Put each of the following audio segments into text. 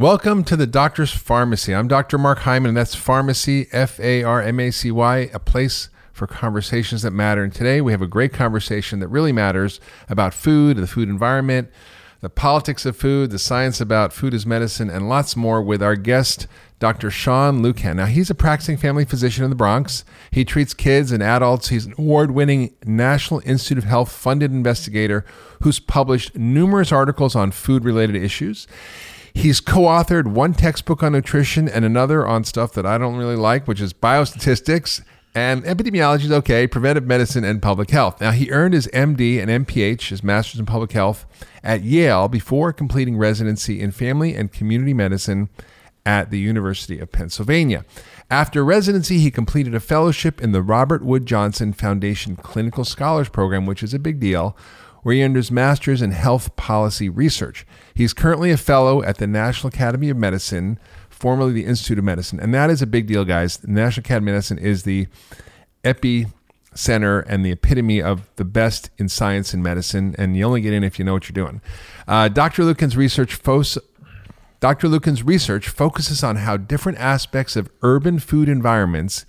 Welcome to the Doctor's Farmacy. I'm Dr. Mark Hyman, and that's Farmacy, F A R M A C Y, a place for conversations that matter. And today we have a great conversation that really matters about food, the food environment, the politics of food, the science about food as medicine, and lots more with our guest, Dr. Sean Lucan. Now, he's a practicing family physician in the Bronx. He treats kids and adults. He's an award winning National Institute of Health funded investigator who's published numerous articles on food related issues. He's co authored one textbook on nutrition and another on stuff that I don't really like, which is biostatistics. And epidemiology is okay, preventive medicine, and public health. Now, he earned his MD and MPH, his master's in public health, at Yale before completing residency in family and community medicine at the University of Pennsylvania. After residency, he completed a fellowship in the Robert Wood Johnson Foundation Clinical Scholars Program, which is a big deal, where he earned his master's in health policy research. He's currently a fellow at the National Academy of Medicine, formerly the Institute of Medicine. And that is a big deal, guys. The National Academy of Medicine is the epi center and the epitome of the best in science and medicine. And you only get in if you know what you're doing. Uh, Dr. Lucan's research fos- Dr. Lucan's research focuses on how different aspects of urban food environments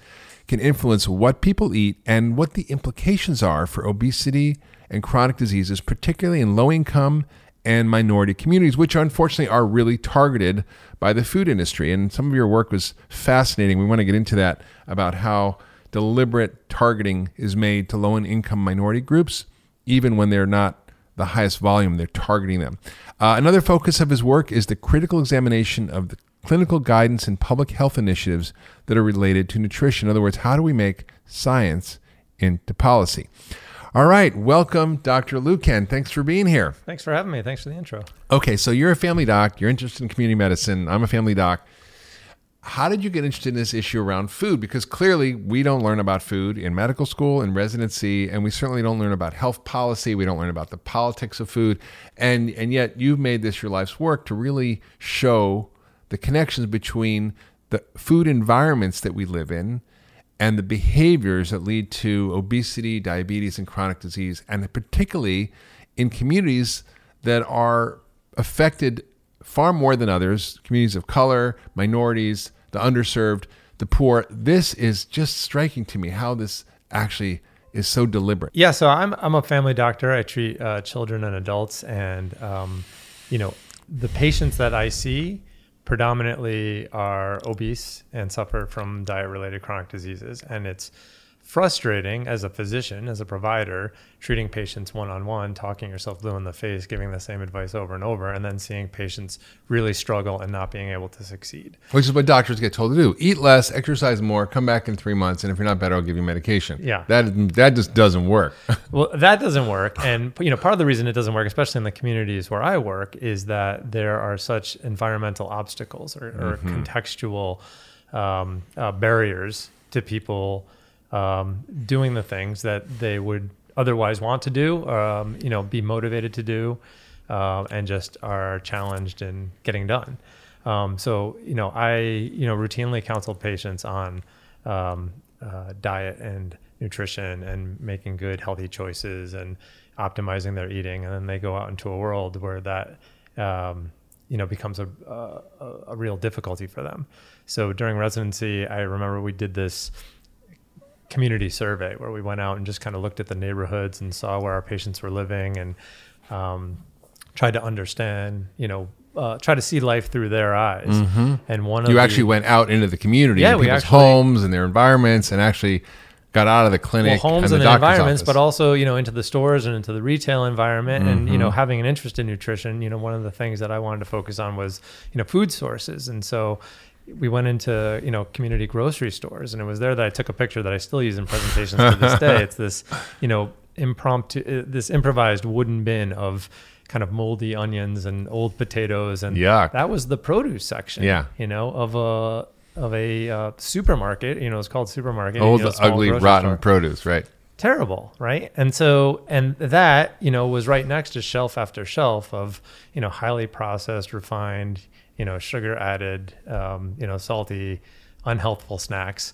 can influence what people eat and what the implications are for obesity and chronic diseases, particularly in low income and minority communities, which unfortunately are really targeted by the food industry. And some of your work was fascinating. We want to get into that about how deliberate targeting is made to low income minority groups, even when they're not the highest volume, they're targeting them. Uh, another focus of his work is the critical examination of the clinical guidance and public health initiatives that are related to nutrition. In other words, how do we make science into policy? All right, welcome, Dr. Lucan. Thanks for being here. Thanks for having me. Thanks for the intro. Okay, so you're a family doc. You're interested in community medicine. I'm a family doc. How did you get interested in this issue around food? Because clearly we don't learn about food in medical school and residency, and we certainly don't learn about health policy. We don't learn about the politics of food, and and yet you've made this your life's work to really show the connections between the food environments that we live in and the behaviors that lead to obesity, diabetes, and chronic disease, and particularly in communities that are affected far more than others communities of color, minorities, the underserved, the poor. This is just striking to me how this actually is so deliberate. Yeah, so I'm I'm a family doctor. I treat uh, children and adults, and um, you know the patients that I see predominantly are obese and suffer from diet related chronic diseases. And it's frustrating as a physician, as a provider, treating patients one on one, talking yourself blue in the face, giving the same advice over and over, and then seeing patients really struggle and not being able to succeed. Which is what doctors get told to do: eat less, exercise more, come back in three months, and if you're not better, I'll give you medication. Yeah, that that just doesn't work. well, that doesn't work, and you know, part of the reason it doesn't work, especially in the communities where I work, is that there are such environmental obstacles or, or mm-hmm. contextual um, uh, barriers to people um, doing the things that they would otherwise want to do, um, you know, be motivated to do, uh, and just are challenged in getting done. Um, so, you know, I, you know, routinely counsel patients on um, uh, diet and nutrition and making good, healthy choices and optimizing their eating. And then they go out into a world where that, um, you know, becomes a, a, a real difficulty for them. So during residency, I remember we did this community survey where we went out and just kind of looked at the neighborhoods and saw where our patients were living and um, tried to understand, you know, uh, try to see life through their eyes. Mm-hmm. And one of you the, actually went out into the community, yeah, people's actually, homes and their environments, and actually got out of the clinic, well, homes and, the and environments, office. but also you know into the stores and into the retail environment, mm-hmm. and you know mm-hmm. having an interest in nutrition. You know, one of the things that I wanted to focus on was you know food sources, and so we went into you know community grocery stores and it was there that i took a picture that i still use in presentations to this day it's this you know impromptu uh, this improvised wooden bin of kind of moldy onions and old potatoes and Yuck. that was the produce section yeah you know of a of a uh, supermarket you know it's called supermarket old you know, ugly rotten store. produce right terrible right and so and that you know was right next to shelf after shelf of you know highly processed refined you know, sugar added, um, you know, salty, unhealthful snacks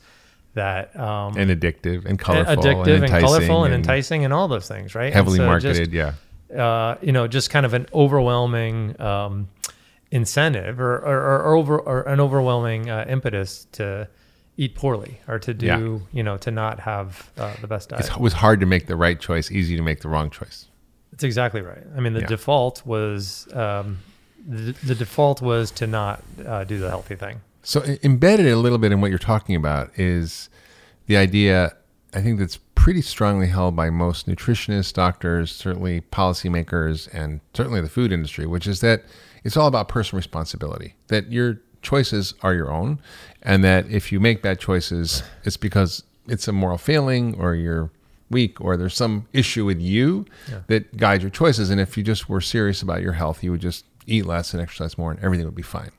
that um, and addictive and colorful, addictive and, and colorful and, and, enticing and all those things, right? Heavily so marketed, just, yeah. Uh, you know, just kind of an overwhelming um, incentive or, or, or over or an overwhelming uh, impetus to eat poorly or to do Yeah. you know to not have uh, the best diet. It was hard to make the right choice, easy to make the wrong choice. That's exactly right. I mean, the Yeah. default was um, the, the default was to not uh, do the healthy thing. So embedded a little bit in what you're talking about is the idea. I think that's pretty strongly held by most nutritionists, doctors, certainly policymakers, and certainly the food industry, which is that it's all about personal responsibility. That your choices are your own, and that if you make bad choices, it's because it's a moral failing or you're weak or there's some issue with you that guides your choices. And if you just were serious about your health, you would just eat less and exercise more, and everything would be fine.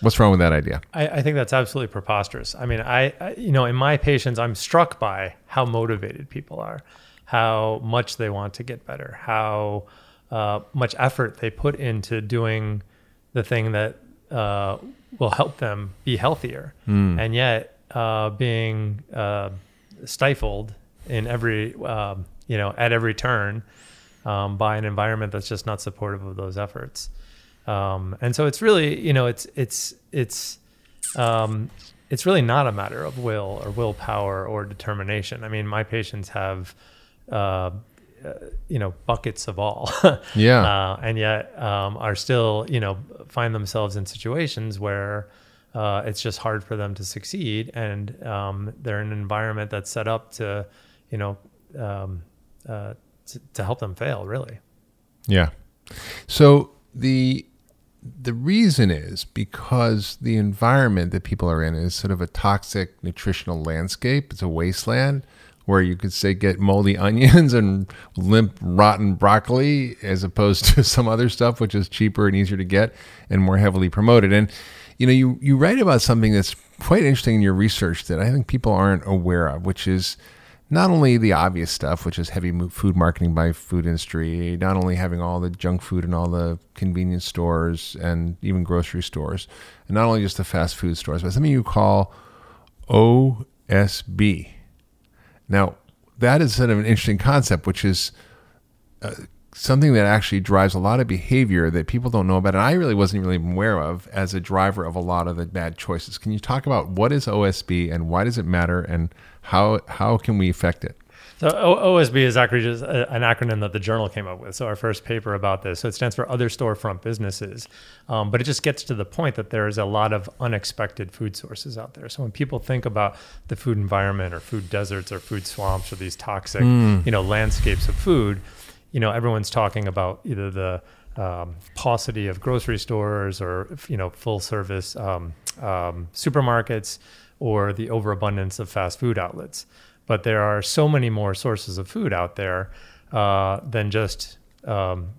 What's wrong with that idea? I, I think that's absolutely preposterous. I mean, I, I, you know, in my patients, I'm struck by how motivated people are, how much they want to get better, how uh, much effort they put into doing the thing that uh, will help them be healthier, and yet uh, being uh, stifled in every, um, you know, at every turn um, by an environment that's just not supportive of those efforts. Um, and so it's really, you know, it's it's it's um, it's really not a matter of will or willpower or determination. I mean, my patients have, uh, uh, you know, buckets of all, Yeah. uh, and yet um, are still, you know, find themselves in situations where uh, it's just hard for them to succeed, and um, they're in an environment that's set up to, you know, um, uh, to, help them fail. Really. Yeah. So the the reason is because the environment that people are in is sort of a toxic nutritional landscape. It's a wasteland where you could say get moldy onions and limp rotten broccoli as opposed to some other stuff which is cheaper and easier to get and more heavily promoted. And you know, you you write about something that's quite interesting in your research that I think people aren't aware of, which is not only the obvious stuff, which is heavy food marketing by food industry, not only having all the junk food in all the convenience stores and even grocery stores, and not only just the fast food stores, but something you call OSB. Now, that is sort of an interesting concept, which is uh, something that actually drives a lot of behavior that people don't know about, and I really wasn't really aware of as a driver of a lot of the bad choices. Can you talk about what is OSB and why does it matter, and how how can we affect it? So O- OSB is actually just an acronym that the journal came up with. So our first paper about this. So it stands for Other Storefront Businesses, um, but it just gets to the point that there is a lot of unexpected food sources out there. So when people think about the food environment or food deserts or food swamps or these toxic, you know, landscapes of food, you know, everyone's talking about either the um, paucity of grocery stores or you know full service um, um, supermarkets or the overabundance of fast food outlets. But there are so many more sources of food out there uh, than just um,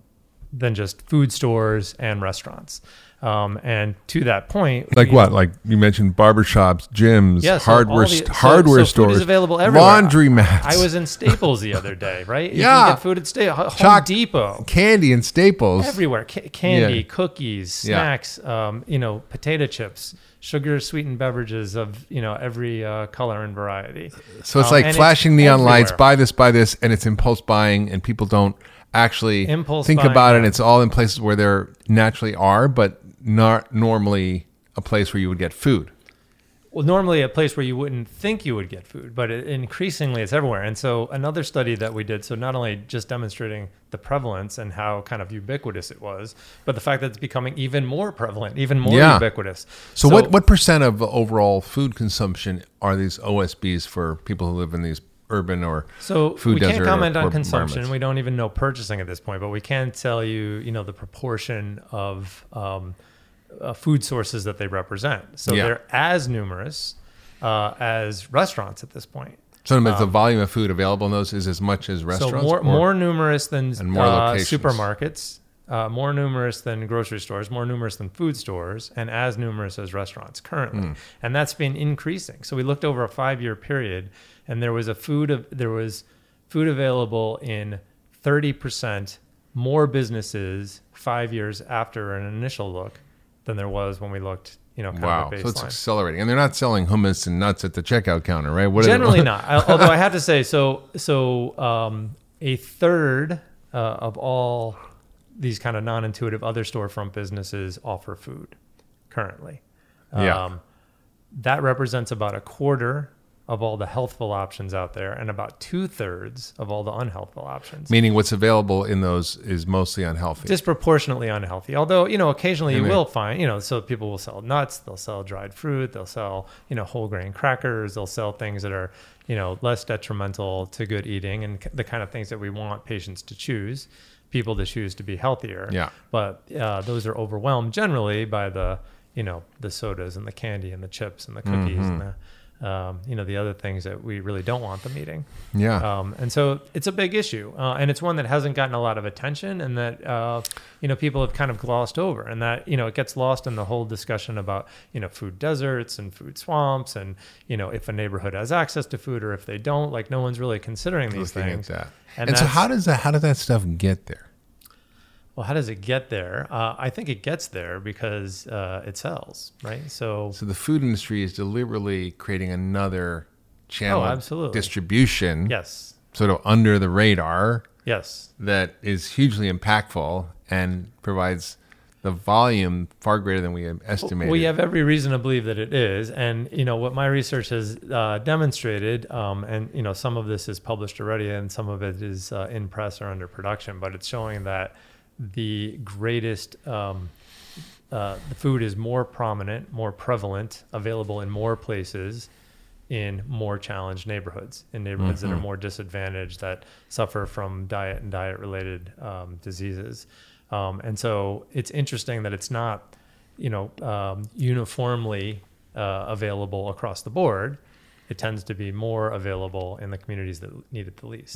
than just food stores and restaurants. Um, and to that point, Like what? Like you mentioned barbershops, gyms, Yeah, so hardware, the- so- hardware so stores, available everywhere. laundry mats. I was in Staples the other day, right? You Yeah. can get food at Sta- Home Choc- Depot. candy and staples. everywhere Ca- candy Yeah. cookies Yeah. snacks um, you know potato chips sugar sweetened beverages of you know every uh, color and variety so it's Um, like flashing neon lights. Buy this, buy this, and it's impulse buying, and people don't actually Impulse think about it. And it's all in places where there naturally are, but not normally a place where you would get food. well normally a place where you wouldn't think you would get food but it, increasingly it's everywhere and so another study that we did so not only just demonstrating the prevalence and how kind of ubiquitous it was but the fact that it's becoming even more prevalent even more Yeah. ubiquitous So, what what percent of overall food consumption are these OSBs for people who live in these urban or So food we can't comment or- on or consumption. We don't even know purchasing at this point, but we can tell you, you know, the proportion of um, uh, food sources that they represent. So Yeah. they're as numerous uh, as restaurants at this point. So words, the volume of food available in those is as much as restaurants. Um, So more or- more numerous than and more uh, supermarkets, uh, more numerous than grocery stores, more numerous than food stores, and as numerous as restaurants currently. Hmm. And that's been increasing. So we looked over a five year period, and there was a food of there was food available in thirty percent more businesses five years after an initial look than there was when we looked. You know, kind Wow, so it's accelerating, and they're not selling hummus and nuts at the checkout counter, right? What Generally not. I- Although I have to say, so so um, a third uh, of all these kind of non-intuitive other storefront businesses offer food currently. Yeah. Um, that represents about a quarter of all the healthful options out there and about two thirds of all the unhealthful options. Meaning what's available in those is mostly unhealthy. Disproportionately unhealthy. Although, you know, occasionally you will find, you know, so people will sell nuts, they'll sell dried fruit, they'll sell, you know, whole grain crackers, they'll sell things that are, you know, less detrimental to good eating and the kind of things that we want patients to choose, people to choose to be healthier. Yeah. But uh, those are overwhelmed generally by the, you know, the sodas and the candy and the chips and the cookies and the, um, you know, the other things that we really don't want them eating. yeah. Um, and so it's a big issue, uh, and it's one that hasn't gotten a lot of attention, and that uh, you know people have kind of glossed over, and that you know it gets lost in the whole discussion about you know food deserts and food swamps, and you know if a neighborhood has access to food or if they don't. Like no one's really considering these Looking at things. that. And And, so how does that how does that stuff get there? Well, how does it get there? Uh, I think it gets there because uh, it sells, right? So So the food industry is deliberately creating another channel Oh, absolutely. distribution, yes, sort of under the radar, yes, that is hugely impactful and provides the volume far greater than we estimated. We have every reason to believe that it is, and you know what my research has uh, demonstrated, um, and you know some of this is published already, and some of it is uh, in press or under production, but it's showing that the greatest um, uh, the food is more prominent, more prevalent, available in more places, in more challenged neighborhoods, in neighborhoods that are more disadvantaged, that suffer from diet and diet related um, diseases. Um, and so it's interesting that it's not, you know, um, uniformly uh, available across the board. It tends to be more available in the communities that need it the least.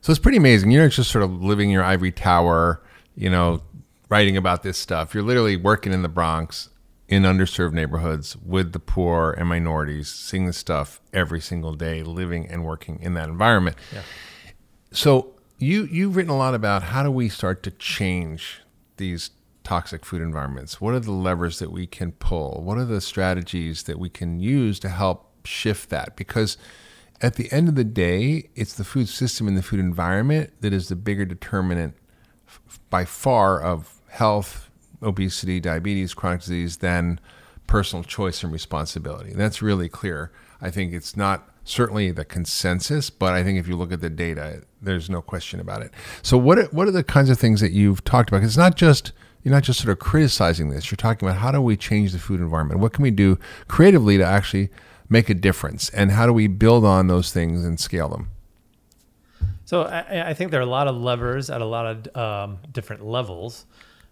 So it's pretty amazing. You're just sort of living in your ivory tower, you know, writing about this stuff. You're literally working in the Bronx in underserved neighborhoods with the poor and minorities, seeing this stuff every single day, living and working in that environment. Yeah. So you you've written a lot about how do we start to change these toxic food environments? What are the levers that we can pull? What are the strategies that we can use to help shift that? Because at the end of the day, it's the food system and the food environment that is the bigger determinant by far of health, obesity, diabetes, chronic disease than personal choice and responsibility. That's really clear. I think it's not certainly the consensus, but I think if you look at the data, there's no question about it. So what are, what are the kinds of things that you've talked about? 'Cause it's not just you're not just sort of criticizing this. You're talking about how do we change the food environment? What can we do creatively to actually make a difference? And how do we build on those things and scale them? So I, I think there are a lot of levers at a lot of um, different levels.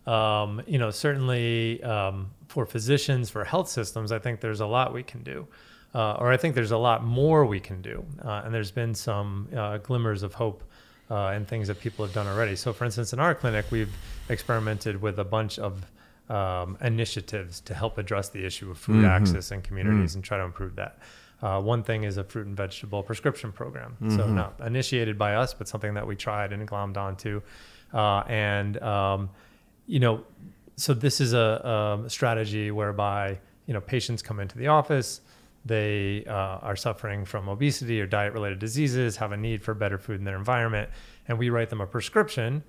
Um, you know, certainly um, for physicians, for health systems, I think there's a lot we can do, uh, or I think there's a lot more we can do. Uh, and there's been some uh, glimmers of hope uh, and things that people have done already. So, for instance, in our clinic, we've experimented with a bunch of um, initiatives to help address the issue of food access in communities and try to improve that. Uh, one thing is a fruit and vegetable prescription program. So not initiated by us, but something that we tried and glommed onto. Uh, and um, you know, so this is a, a strategy whereby you know patients come into the office, they uh, are suffering from obesity or diet-related diseases, have a need for better food in their environment, and we write them a prescription,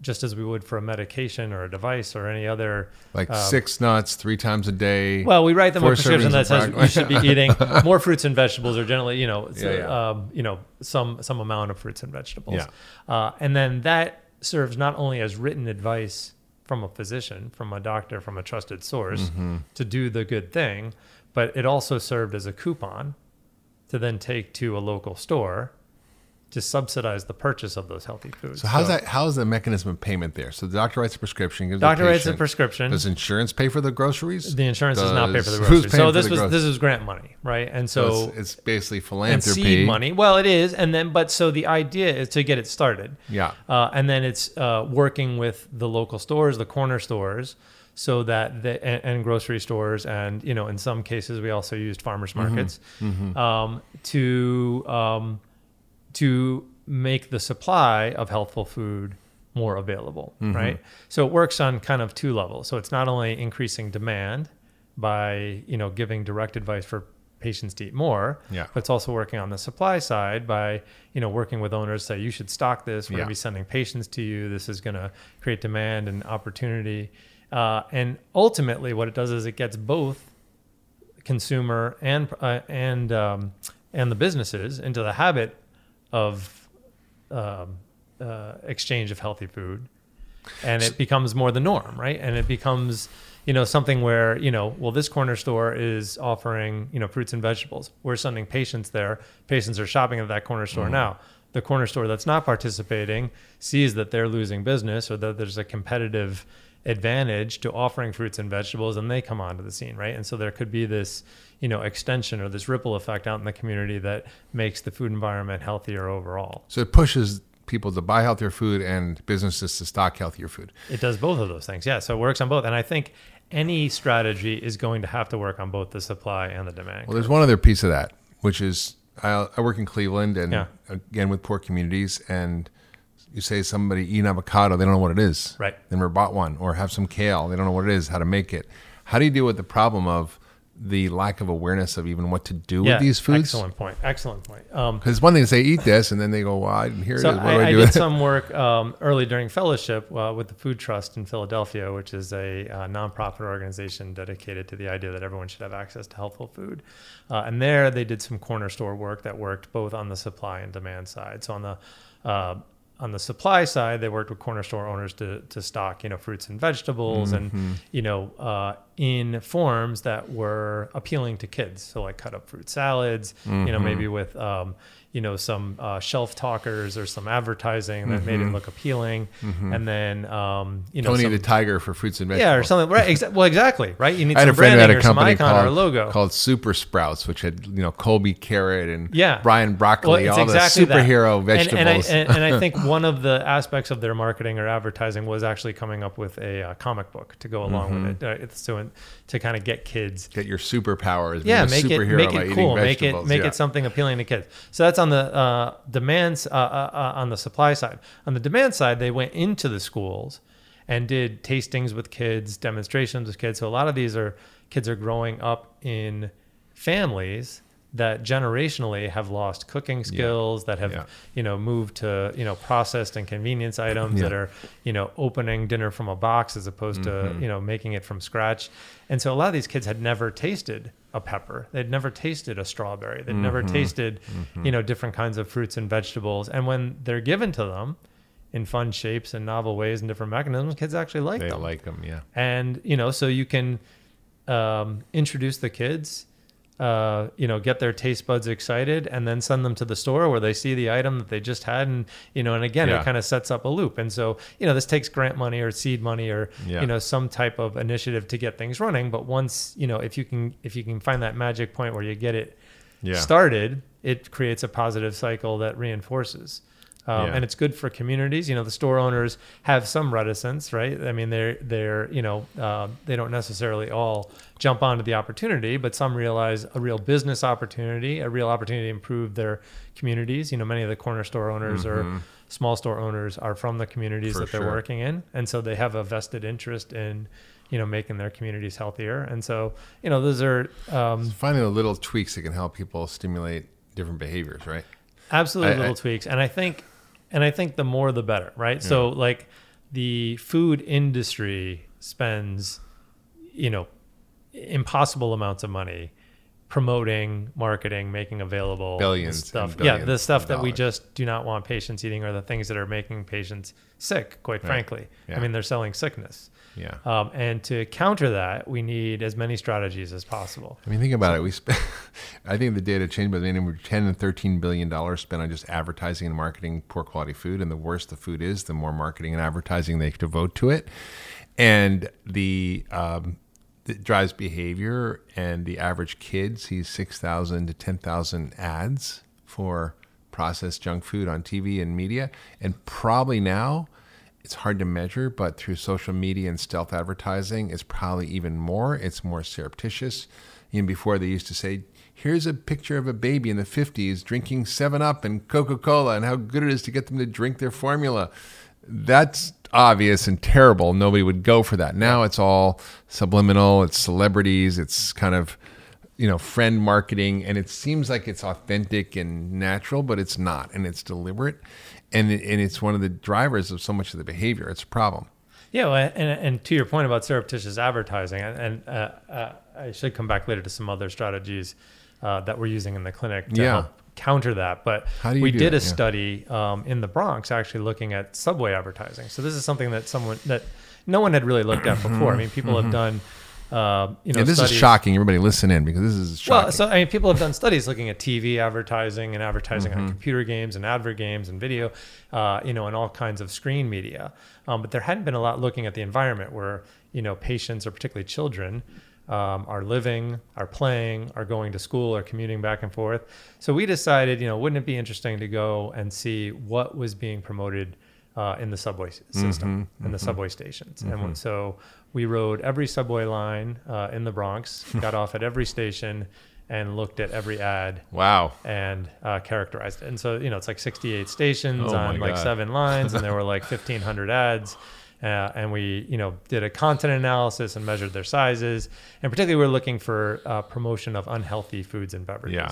just as we would for a medication or a device or any other Like um, six nuts three times a day. well, we write them a prescription that says you should be eating more fruits and vegetables, or generally, you know, Yeah, yeah. Um, you know, some some amount of fruits and vegetables. Yeah. Uh, and then that serves not only as written advice from a physician, from a doctor, from a trusted source Mm-hmm. to do the good thing, but it also served as a coupon to then take to a local store to subsidize the purchase of those healthy foods. so how's that? How's the mechanism of payment there? So the doctor writes a prescription. Gives Doctor the writes a prescription. Does insurance pay for the groceries? the insurance does not pay for the Does- groceries. So this was groceries? this is grant money, right? And So so it's, it's basically and philanthropy. seed money. Well, it is, and then but so the idea is to get it started. Yeah. Uh, and then it's uh, working with the local stores, the corner stores, so that the and, and grocery stores, and you know, in some cases, we also used farmers Mm-hmm. markets Um, to um, to make the supply of healthful food more available, Mm-hmm. right? So it works on kind of two levels. So it's not only increasing demand by you know giving direct advice for patients to eat more. Yeah. But it's also working on the supply side by, you know, working with owners say you should stock this. We're Yeah. gonna be sending patients to you. This is gonna create demand and opportunity. Uh, and ultimately, what it does is it gets both consumer and uh, and um, and the businesses into the habit of um, uh, exchange of healthy food, and it becomes more the norm, right? And it becomes you know something where you know well this corner store is offering you know fruits and vegetables. We're sending patients there. Patients are shopping at that corner store now. The corner store that's not participating sees that they're losing business or that there's a competitive advantage to offering fruits and vegetables and they come onto the scene right and so there could be this you know extension or this ripple effect out in the community that makes the food environment healthier overall So it pushes people to buy healthier food and businesses to stock healthier food. it does both of those things yeah so it works on both and i think any strategy is going to have to work on both the supply and the demand Well, there's one other piece of that, which is I, I work in Cleveland and Yeah. again with poor communities. And you say somebody eat an avocado, they don't know what it is. Right. They never bought one, or have some kale, they don't know what it is, how to make it. How do you deal with the problem of the lack of awareness of even what to do yeah with these foods? excellent point excellent point um, Because it's one thing to say eat this, and then they go, "Well, I didn't hear So it. What do I, I, I do?" did some work um, early during fellowship uh, with the Food Trust in Philadelphia, which is a uh, nonprofit organization dedicated to the idea that everyone should have access to healthful food. Uh, and there, they did some corner store work that worked both on the supply and demand side. So on the uh, on the supply side, they worked with corner store owners to, to stock, you know, fruits and vegetables, Mm-hmm. and you know, uh, in forms that were appealing to kids. So like cut up fruit salads, you know, Mm-hmm. maybe with um, you know some uh, shelf talkers or some advertising that made it look appealing, and then um, you know Mm-hmm. Tony some, the Tiger for fruits and vegetables. yeah, or something. Right? Exa- well, exactly. Right. You need I had some a friend who had a company icon called, or logo. called Super Sprouts, which had you know Colby carrot and Yeah. Brian broccoli, it's all exactly the superhero And- vegetables. And, I, and, and I think one of the aspects of their marketing or advertising was actually coming up with a uh, comic book to go along Mm-hmm. with it. Uh, it's to kind of get kids. Get your superpowers. Yeah, a make it make it cool. Make it make yeah. it something appealing to kids. So that's on the uh, demands uh, uh, uh, on the supply side. On the demand side, they went into the schools and did tastings with kids, demonstrations with kids. So a lot of these are kids are growing up in families that generationally have lost cooking skills that have Yeah. you know moved to you know processed and convenience items that are you know opening dinner from a box as opposed Mm-hmm. to you know making it from scratch and so a lot of these kids had never tasted a pepper they'd never tasted a strawberry they'd never Mm-hmm. tasted you know different kinds of fruits and vegetables and when they're given to them in fun shapes and novel ways and different mechanisms kids actually like They them like them, yeah. and you know so you can um, introduce the kids uh, you know get their taste buds excited and then send them to the store where they see the item that they just had and you know and again Yeah. it kind of sets up a loop and so you know this takes grant money or seed money or Yeah. you know some type of initiative to get things running but once you know if you can if you can find that magic point where you get it Yeah. started it creates a positive cycle that reinforces um, Yeah. and it's good for communities. You know, the store owners have some reticence, right? I mean, they're they're you know uh, they don't necessarily all jump onto the opportunity, but some realize a real business opportunity, a real opportunity to improve their communities. You know, many of the corner store owners or small store owners are from the communities Mm-hmm. For that they're sure. working in, and so they have a vested interest in you know making their communities healthier. And so you know those are um, Finding the little tweaks that can help people stimulate different behaviors, right? absolutely I- little I- tweaks and i think and i think the more the better right? So like the food industry spends you know impossible amounts of money promoting marketing making available Billions stuff. Yeah the stuff that we just do not want patients eating are the things that are making patients sick quite frankly. Yeah. i mean they're selling sickness Yeah. um, and to counter that we need as many strategies as possible I mean, think about it. We spent, I think the data changed, but anywhere 10 and 13 billion dollars spent on just advertising and marketing poor quality food. And the worse the food is, the more marketing and advertising they devote to it. And the, um, it drives behavior. And the average kid sees 6,000 to 10,000 ads for processed junk food on TV and media. And probably now, it's hard to measure, but through social media and stealth advertising, it's probably even more. It's more surreptitious. Even before they used to say, here's a picture of a baby in the 50s drinking 7 Up and Coca Cola and how good it is to get them to drink their formula. That's obvious and terrible. Nobody would go for that. Now it's all subliminal, it's celebrities, it's kind of you know friend marketing and it seems like it's authentic and natural but it's not and it's deliberate and and it's one of the drivers of so much of the behavior it's a problem yeah well, and, and to your point about surreptitious advertising and, and uh, uh, i should come back later to some other strategies uh, that we're using in the clinic to Yeah. help counter that but How do you we did that? a Yeah. study um, in the bronx actually looking at subway advertising so this is something that someone that no one had really looked at before i mean people have done uh, you know Mm-hmm. yeah, this studies. is shocking everybody listen in because this is shocking Well, so I mean, people have done studies looking at TV advertising and advertising Mm-hmm. on computer games and advergames and video, uh, you know, and all kinds of screen media. Um, but there hadn't been a lot looking at the environment where you know patients or particularly children um, are living, are playing, are going to school, are commuting back and forth. So we decided, you know, wouldn't it be interesting to go and see what was being promoted uh, in the subway system, in the subway stations. And so we rode every subway line uh, in the Bronx, got off at every station, and looked at every ad wow and uh, characterized it. And so, you know, it's like 68 stations Oh on like seven lines, and there were like 1,500 ads. Uh, and we, you know, did a content analysis and measured their sizes. And particularly, we are looking for uh, promotion of unhealthy foods and beverages. Yeah.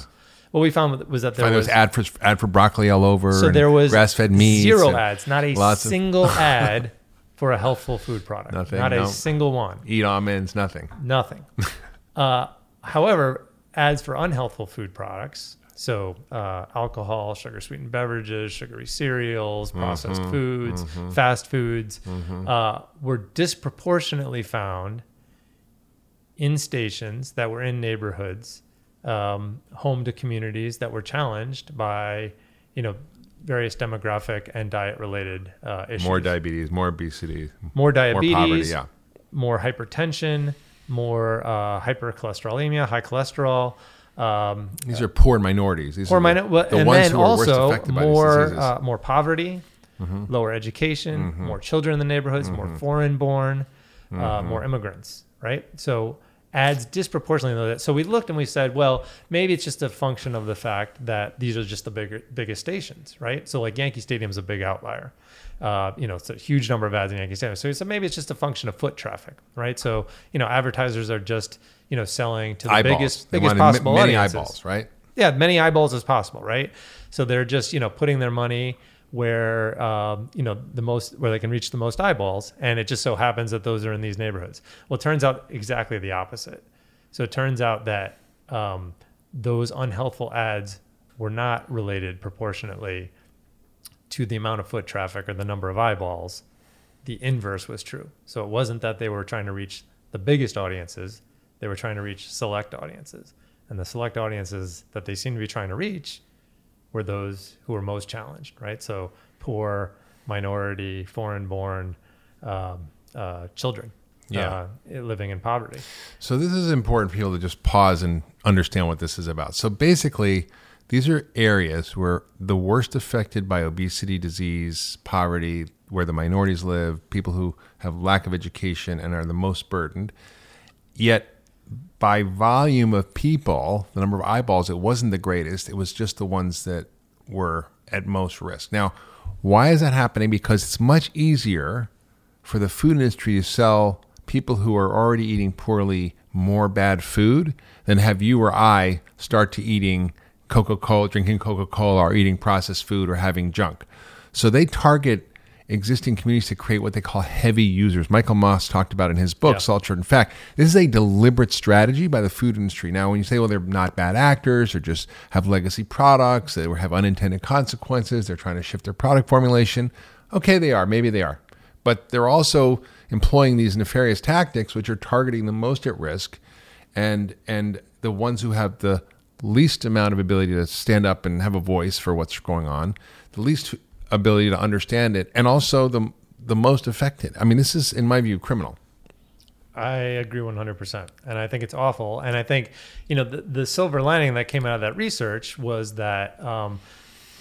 What we found was that there Find was ad for ad for broccoli all over so and there was grass-fed meat, zero ads, not a single ad for a healthful food product. Nothing, not no. a single one. eat almonds nothing Nothing. uh, however, ads for unhealthful food products, so uh, alcohol, sugar sweetened beverages, sugary cereals, processed Mm-hmm, foods, fast foods, uh, were disproportionately found in stations that were in neighborhoods, um, home to communities that were challenged by, you know, various demographic and diet related uh, issues. more diabetes more obesity more diabetes, more poverty yeah more hypertension, more uh, hypercholesterolemia, high cholesterol, um, these are poor minorities these poor are the, minor, the and ones then who are worst also affected by more diseases. uh, more poverty, Mm-hmm. lower education, more children in the neighborhoods, more foreign born, uh, Mm-hmm. more immigrants. Right, so adds disproportionately to that. So we looked and we said, well, maybe it's just a function of the fact that these are just the bigger, biggest stations, right? So like Yankee Stadium is a big outlier. Uh, you know, it's a huge number of ads in Yankee Stadium. So, so maybe it's just a function of foot traffic, right? So you know, advertisers are just you know selling to the eyeballs biggest They biggest possible many audiences eyeballs right yeah, many eyeballs as possible, right? So they're just you know putting their money where um, you know the most where they can reach the most eyeballs, and it just so happens that those are in these neighborhoods. Well, it turns out exactly the opposite. So it turns out that um, those unhealthful ads were not related proportionately to the amount of foot traffic or the number of eyeballs. The inverse was true. So it wasn't that they were trying to reach the biggest audiences, they were trying to reach select audiences. And the select audiences that they seemed to be trying to reach were those who were most challenged, right? So poor, minority, foreign born um, uh, children Yeah. uh, living in poverty. So this is important for people to just pause and understand what this is about. So basically, these are areas where the worst affected by obesity, disease, poverty, where the minorities live, people who have lack of education and are the most burdened. Yet by volume of people, the number of eyeballs, it wasn't the greatest. It was just the ones that were at most risk. Now, why is that happening? Because it's much easier for the food industry to sell people who are already eating poorly more bad food than have you or I start to eating Coca Cola, drinking Coca Cola, or eating processed food or having junk. So they target existing communities to create what they call heavy users. Michael Moss talked about in his book, Yeah. Salt, and Fat. This is a deliberate strategy by the food industry. Now, when you say, well, they're not bad actors or just have legacy products, they have unintended consequences, they're trying to shift their product formulation. Okay, they are. Maybe they are. But they're also employing these nefarious tactics, which are targeting the most at risk and and the ones who have the least amount of ability to stand up and have a voice for what's going on, the least ability to understand it, and also the the most affected. I mean, this is, in my view, criminal. I agree 100%. And I think it's awful. And I think, you know, the, the silver lining that came out of that research was that um,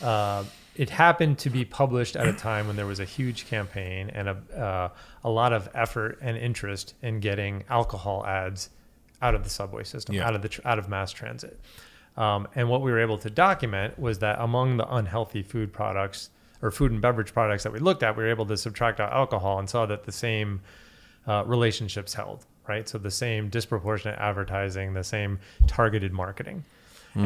uh, it happened to be published at a time when there was a huge campaign and a, uh, a lot of effort and interest in getting alcohol ads out of the subway system, Yeah. out of the tr- out of mass transit. Um, and what we were able to document was that among the unhealthy food products or food and beverage products that we looked at, we were able to subtract out alcohol and saw that the same uh, relationships held, right? So the same disproportionate advertising, the same targeted marketing.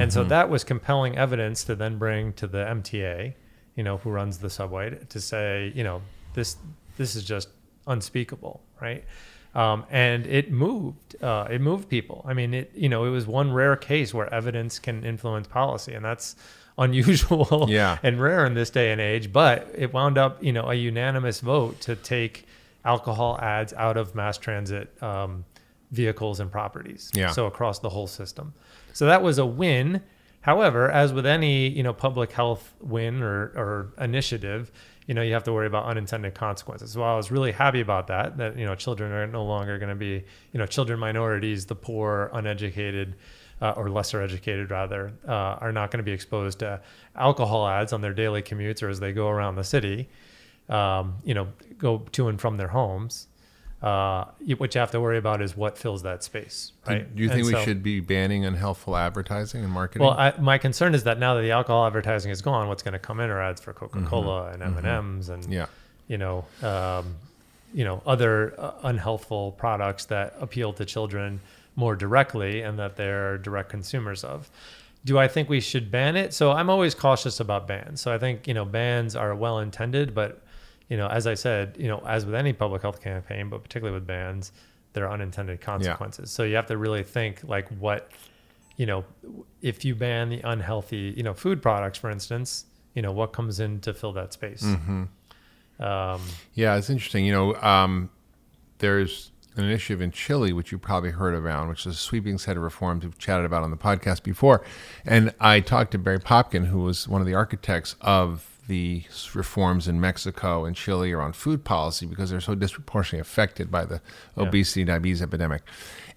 And so that was compelling evidence to then bring to the MTA, you know, who runs the subway to say, you know, this this is just unspeakable, right? Um, and it moved. Uh, it moved people. I mean, it you know, it was one rare case where evidence can influence policy, and that's unusual Yeah. and rare in this day and age. But it wound up, you know, a unanimous vote to take alcohol ads out of mass transit um, vehicles and properties. Yeah. So across the whole system. So that was a win. However, as with any you know public health win or, or initiative, you know you have to worry about unintended consequences. So I was really happy about that. That you know children are no longer going to be you know children minorities, the poor, uneducated. Uh, or lesser educated rather uh, are not going to be exposed to alcohol ads on their daily commutes or as they go around the city um, you know go to and from their homes uh, what you have to worry about is what fills that space Do- right Do you think And we so- should be banning unhelpful advertising and marketing? well, I, my concern is that now that the alcohol advertising is gone, what's going to come in are ads for Coca Cola and M and M's and Mm-hmm. yeah. you know, um, you know, other uh, unhealthful products that appeal to children more directly and that they're direct consumers of. Do I think we should ban it? So I'm always cautious about bans. So I think you know bans are well intended, but you know, as I said, you know, as with any public health campaign, but particularly with bans, there are unintended consequences. So you have to really think like what you know, if you ban the unhealthy, you know, food products, for instance, you know, what comes in to fill that space? Um, Yeah, it's interesting. You know, um, there's an initiative in Chile, which you probably heard around, which is a sweeping set of reforms we've chatted about on the podcast before. And I talked to Barry Popkin, who was one of the architects of the reforms in Mexico and Chile around food policy because they're so disproportionately affected by the obesity and diabetes epidemic.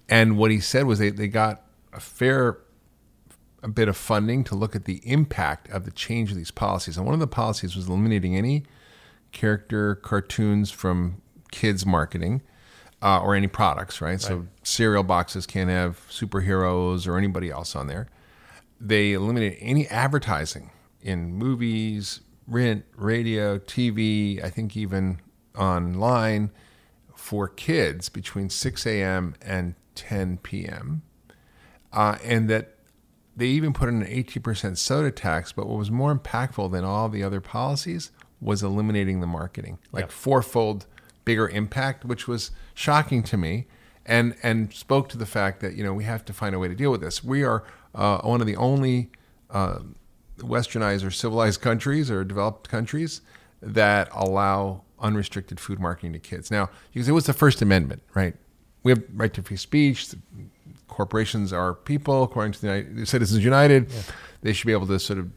And what he said was they, they got a fair a bit of funding to look at the impact of the change of these policies. And one of the policies was eliminating any character cartoons from kids marketing uh, or any products, right? So cereal boxes can't have superheroes or anybody else on there. They eliminated any advertising in movies, rent, radio, TV, I think even online for kids between 6 a.m. and 10 p.m. Uh, and that they even put in an 18% soda tax. But what was more impactful than all the other policies was eliminating the marketing, like Yep. fourfold bigger impact, which was shocking to me, and and spoke to the fact that you know we have to find a way to deal with this. We are uh, one of the only uh, westernized or civilized countries or developed countries that allow unrestricted food marketing to kids. Now, because it was the First Amendment, right? We have right to free speech. Corporations are people, according to the United, Citizens United. They should be able to sort of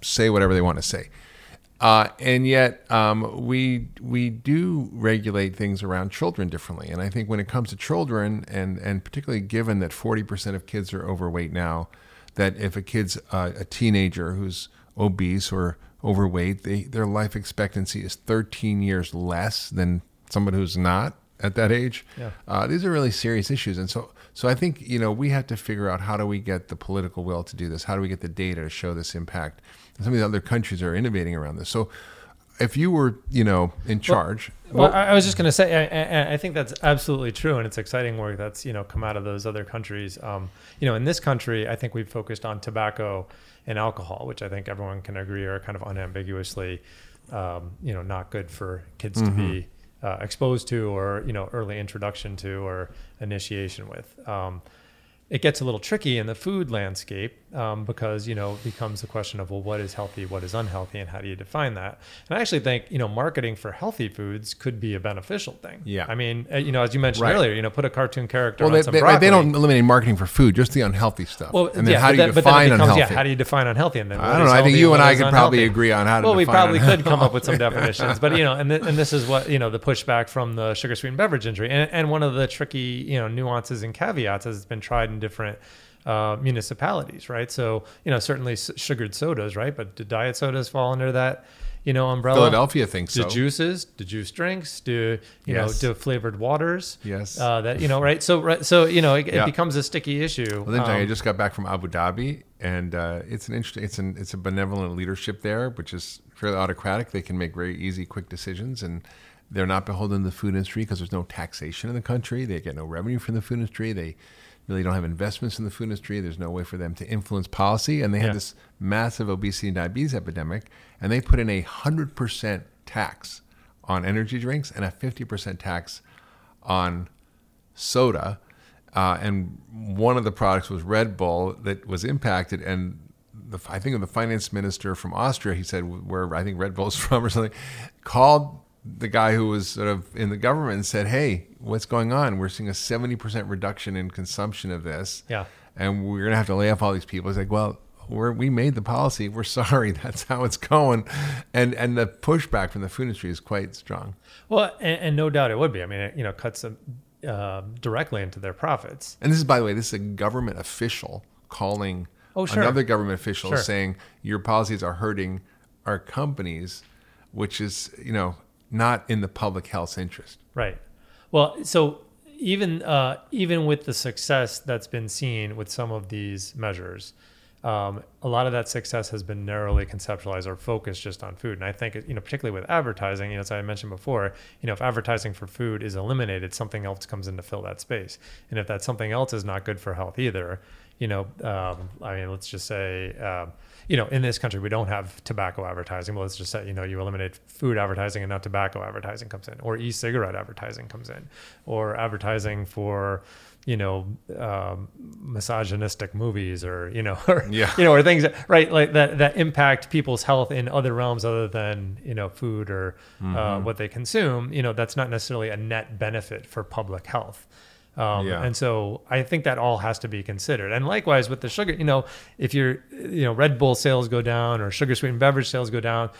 say whatever they want to say. Uh, and yet, um, we we do regulate things around children differently. And I think when it comes to children, and and particularly given that forty percent of kids are overweight now, that if a kid's uh, a teenager who's obese or overweight, they, their life expectancy is thirteen years less than someone who's not at that age. Yeah. Uh, these are really serious issues, and so so I think you know we have to figure out how do we get the political will to do this? How do we get the data to show this impact? And some of the other countries are innovating around this. So if you were you know in charge, Well, I, I was just going to say, I, I, think that's absolutely true, and it's exciting work that's you know come out of those other countries. Um, you know, in this country, I think we've focused on tobacco and alcohol, which I think everyone can agree are kind of unambiguously, um, you know, not good for kids to be uh, exposed to, or you know, early introduction to, or initiation with. Um, it gets a little tricky in the food landscape um, because you know it becomes a question of well what is healthy what is unhealthy and how do you define that and i actually think you know marketing for healthy foods could be a beneficial thing Yeah. i mean uh, you know as you mentioned Right. earlier you know put a cartoon character well, on they, some they, broccoli. they don't eliminate marketing for food, just the unhealthy stuff. well, and then yeah, how do you then define becomes, unhealthy? Yeah, how do you define unhealthy? And then I don't know. I think you and I could probably agree on how to Well, we probably could come up with some definitions, but you know, and th- and this is what you know the pushback from the sugar sweetened beverage industry, and and one of the tricky you know nuances and caveats as it's been tried in different. Uh, municipalities, right? So you know, certainly s- sugared sodas, right? But do diet sodas fall under that, you know, umbrella? Philadelphia thinks Do so. juices, do juice drinks, do you Yes. know, do flavored waters? Yes. Uh, that you know, right? So right, so you know, it, Yeah. it becomes a sticky issue. Well, then, Johnny, I Um, just got back from Abu Dhabi, and uh, it's an interesting, it's an, it's a benevolent leadership there, which is fairly autocratic. They can make very easy, quick decisions, and They're not beholden to the food industry because there's no taxation in the country. They get no revenue from the food industry. They really don't have investments in the food industry. There's no way for them to influence policy. And they Yeah. had this massive obesity and diabetes epidemic, and they put in a 100% tax on energy drinks and a 50% tax on soda. Uh, and one of the products was Red Bull that was impacted. And the, I think of the finance minister from Austria, he said, where I think Red Bull's from or something, called the guy who was sort of in the government and said, Hey, what's going on? We're seeing a 70% reduction in consumption of this. Yeah. And we're going to have to lay off all these people. It's like, well, we're, we made the policy. We're sorry. That's how it's going. And, and the pushback from the food industry is quite strong. Well, and, and no doubt it would be. I mean, it, you know, cuts them uh, directly into their profits. And this is, by the way, this is a government official calling Oh, sure. another government official Sure. saying your policies are hurting our companies, which is, you know, not in the public health's interest. Right. Well, so even uh, even with the success that's been seen with some of these measures, um, a lot of that success has been narrowly conceptualized or focused just on food. And I think, you know, particularly with advertising, you know, as I mentioned before, you know, if advertising for food is eliminated, something else comes in to fill that space. And if that something else is not good for health either, you know, um, I mean, let's just say, um, you know, in this country, we don't have tobacco advertising. Well, let's just say, you know, you eliminate food advertising and now tobacco advertising comes in, or e-cigarette advertising comes in, or advertising for, you know, um, misogynistic movies, or you know, or Yeah. you know, or things that right like that that impact people's health in other realms other than you know food or uh, what they consume. You know, that's not necessarily a net benefit for public health. Um, Yeah. And so I think that all has to be considered. And likewise with the sugar, you know, if your you know Red Bull sales go down or sugar sweetened beverage sales go down,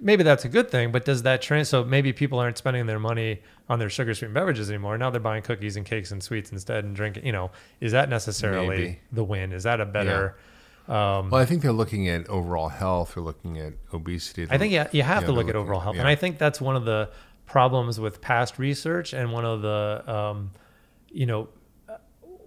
maybe that's a good thing. But does that trans? So maybe people aren't spending their money on their sugar sweetened beverages anymore. Now they're buying cookies and cakes and sweets instead and drinking. You know, is that necessarily Maybe. the win? Is that a better? Um, Well, I think they're looking at overall health. They're looking at obesity. I think yeah, you have Yeah, to look at overall health, yeah. and I think that's one of the problems with past research, and one of the, um, you know,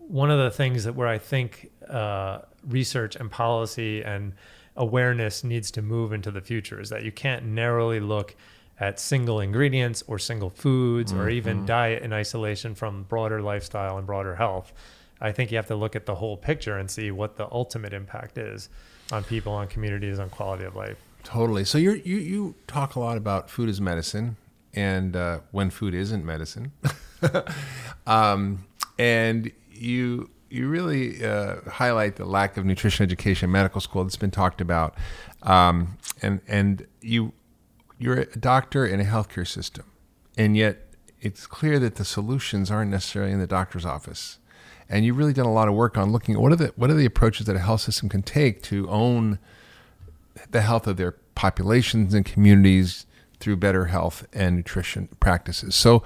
one of the things that where I think uh, research and policy and awareness needs to move into the future is that you can't narrowly look at single ingredients or single foods or even diet in isolation from broader lifestyle and broader health. I think you have to look at the whole picture and see what the ultimate impact is on people, on communities, on quality of life. Totally. So you're, you you talk a lot about food as medicine, and uh, when food isn't medicine, um, and you you really uh, highlight the lack of nutrition education in medical school that's been talked about, um, and and you you're a doctor in a healthcare system, and yet it's clear that the solutions aren't necessarily in the doctor's office. And you've really done a lot of work on looking at what are the what are the approaches that a health system can take to own the health of their populations and communities through better health and nutrition practices. So,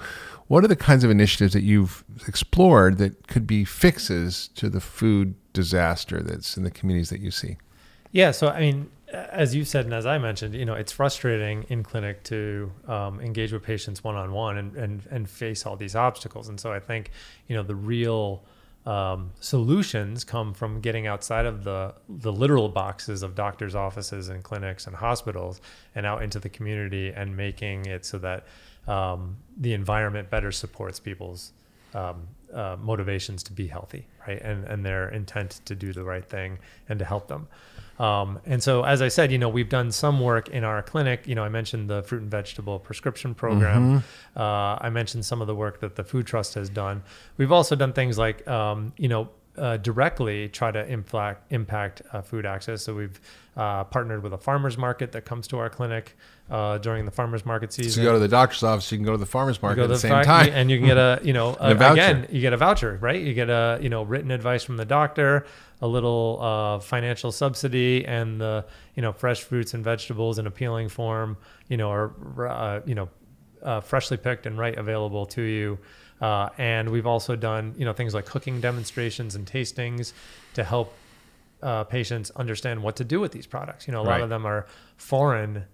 what are the kinds of initiatives that you've explored that could be fixes to the food disaster that's in the communities that you see? Yeah. So, I mean, as you said, and as I mentioned, you know, it's frustrating in clinic to um, engage with patients one on one and and and face all these obstacles. And so, I think you know the real um, solutions come from getting outside of the the literal boxes of doctors' offices and clinics and hospitals, and out into the community and making it so that um, the environment better supports people's um, uh, motivations to be healthy, right, and and their intent to do the right thing and to help them. Um, and so, as I said, you know, we've done some work in our clinic. You know, I mentioned the fruit and vegetable prescription program. Uh, I mentioned some of the work that the Food Trust has done. We've also done things like, um, you know, uh, directly try to impact impact uh, food access. So we've uh, partnered with a farmers market that comes to our clinic uh, during the farmers market season. So you go to the doctor's office, you can go to the farmer's market at to the same time. and you can get a you know a a- again you get a voucher right you get a you know written advice from the doctor a little uh, financial subsidy and the you know fresh fruits and vegetables in appealing form you know are uh, you know uh, freshly picked and right available to you uh, and we've also done you know things like cooking demonstrations and tastings to help uh, patients understand what to do with these products. You know, a lot Right. of them are foreign.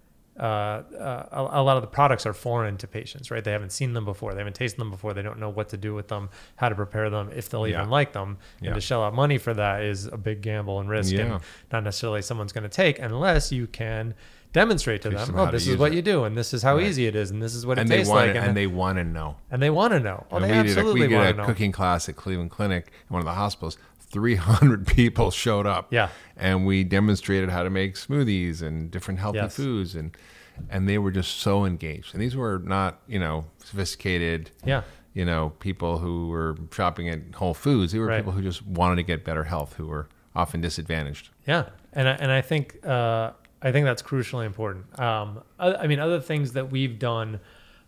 Uh, uh, a, a lot of the products are foreign to patients, right? They haven't seen them before, they haven't tasted them before, they don't know what to do with them, how to prepare them, if they'll Yeah. even like them. Yeah. And to shell out money for that is a big gamble and risk, Yeah. and not necessarily someone's going to take unless you can demonstrate to Teach them, them oh, to this is use what it. you do, and this is how Right. easy it is, and this is what and it they tastes want like, to, and they want to know. and they want to know. Oh, And they we did a, absolutely we did want a to know. cooking class at Cleveland Clinic in one of the hospitals. 300 people showed up. Yeah. And we demonstrated how to make smoothies and different healthy Yes. foods and and they were just so engaged. And these were not, you know, sophisticated, Yeah. you know, people who were shopping at Whole Foods. They were Right. people who just wanted to get better health who were often disadvantaged. Yeah, and I, and I think uh, I think that's crucially important. Um, I, I mean, other things that we've done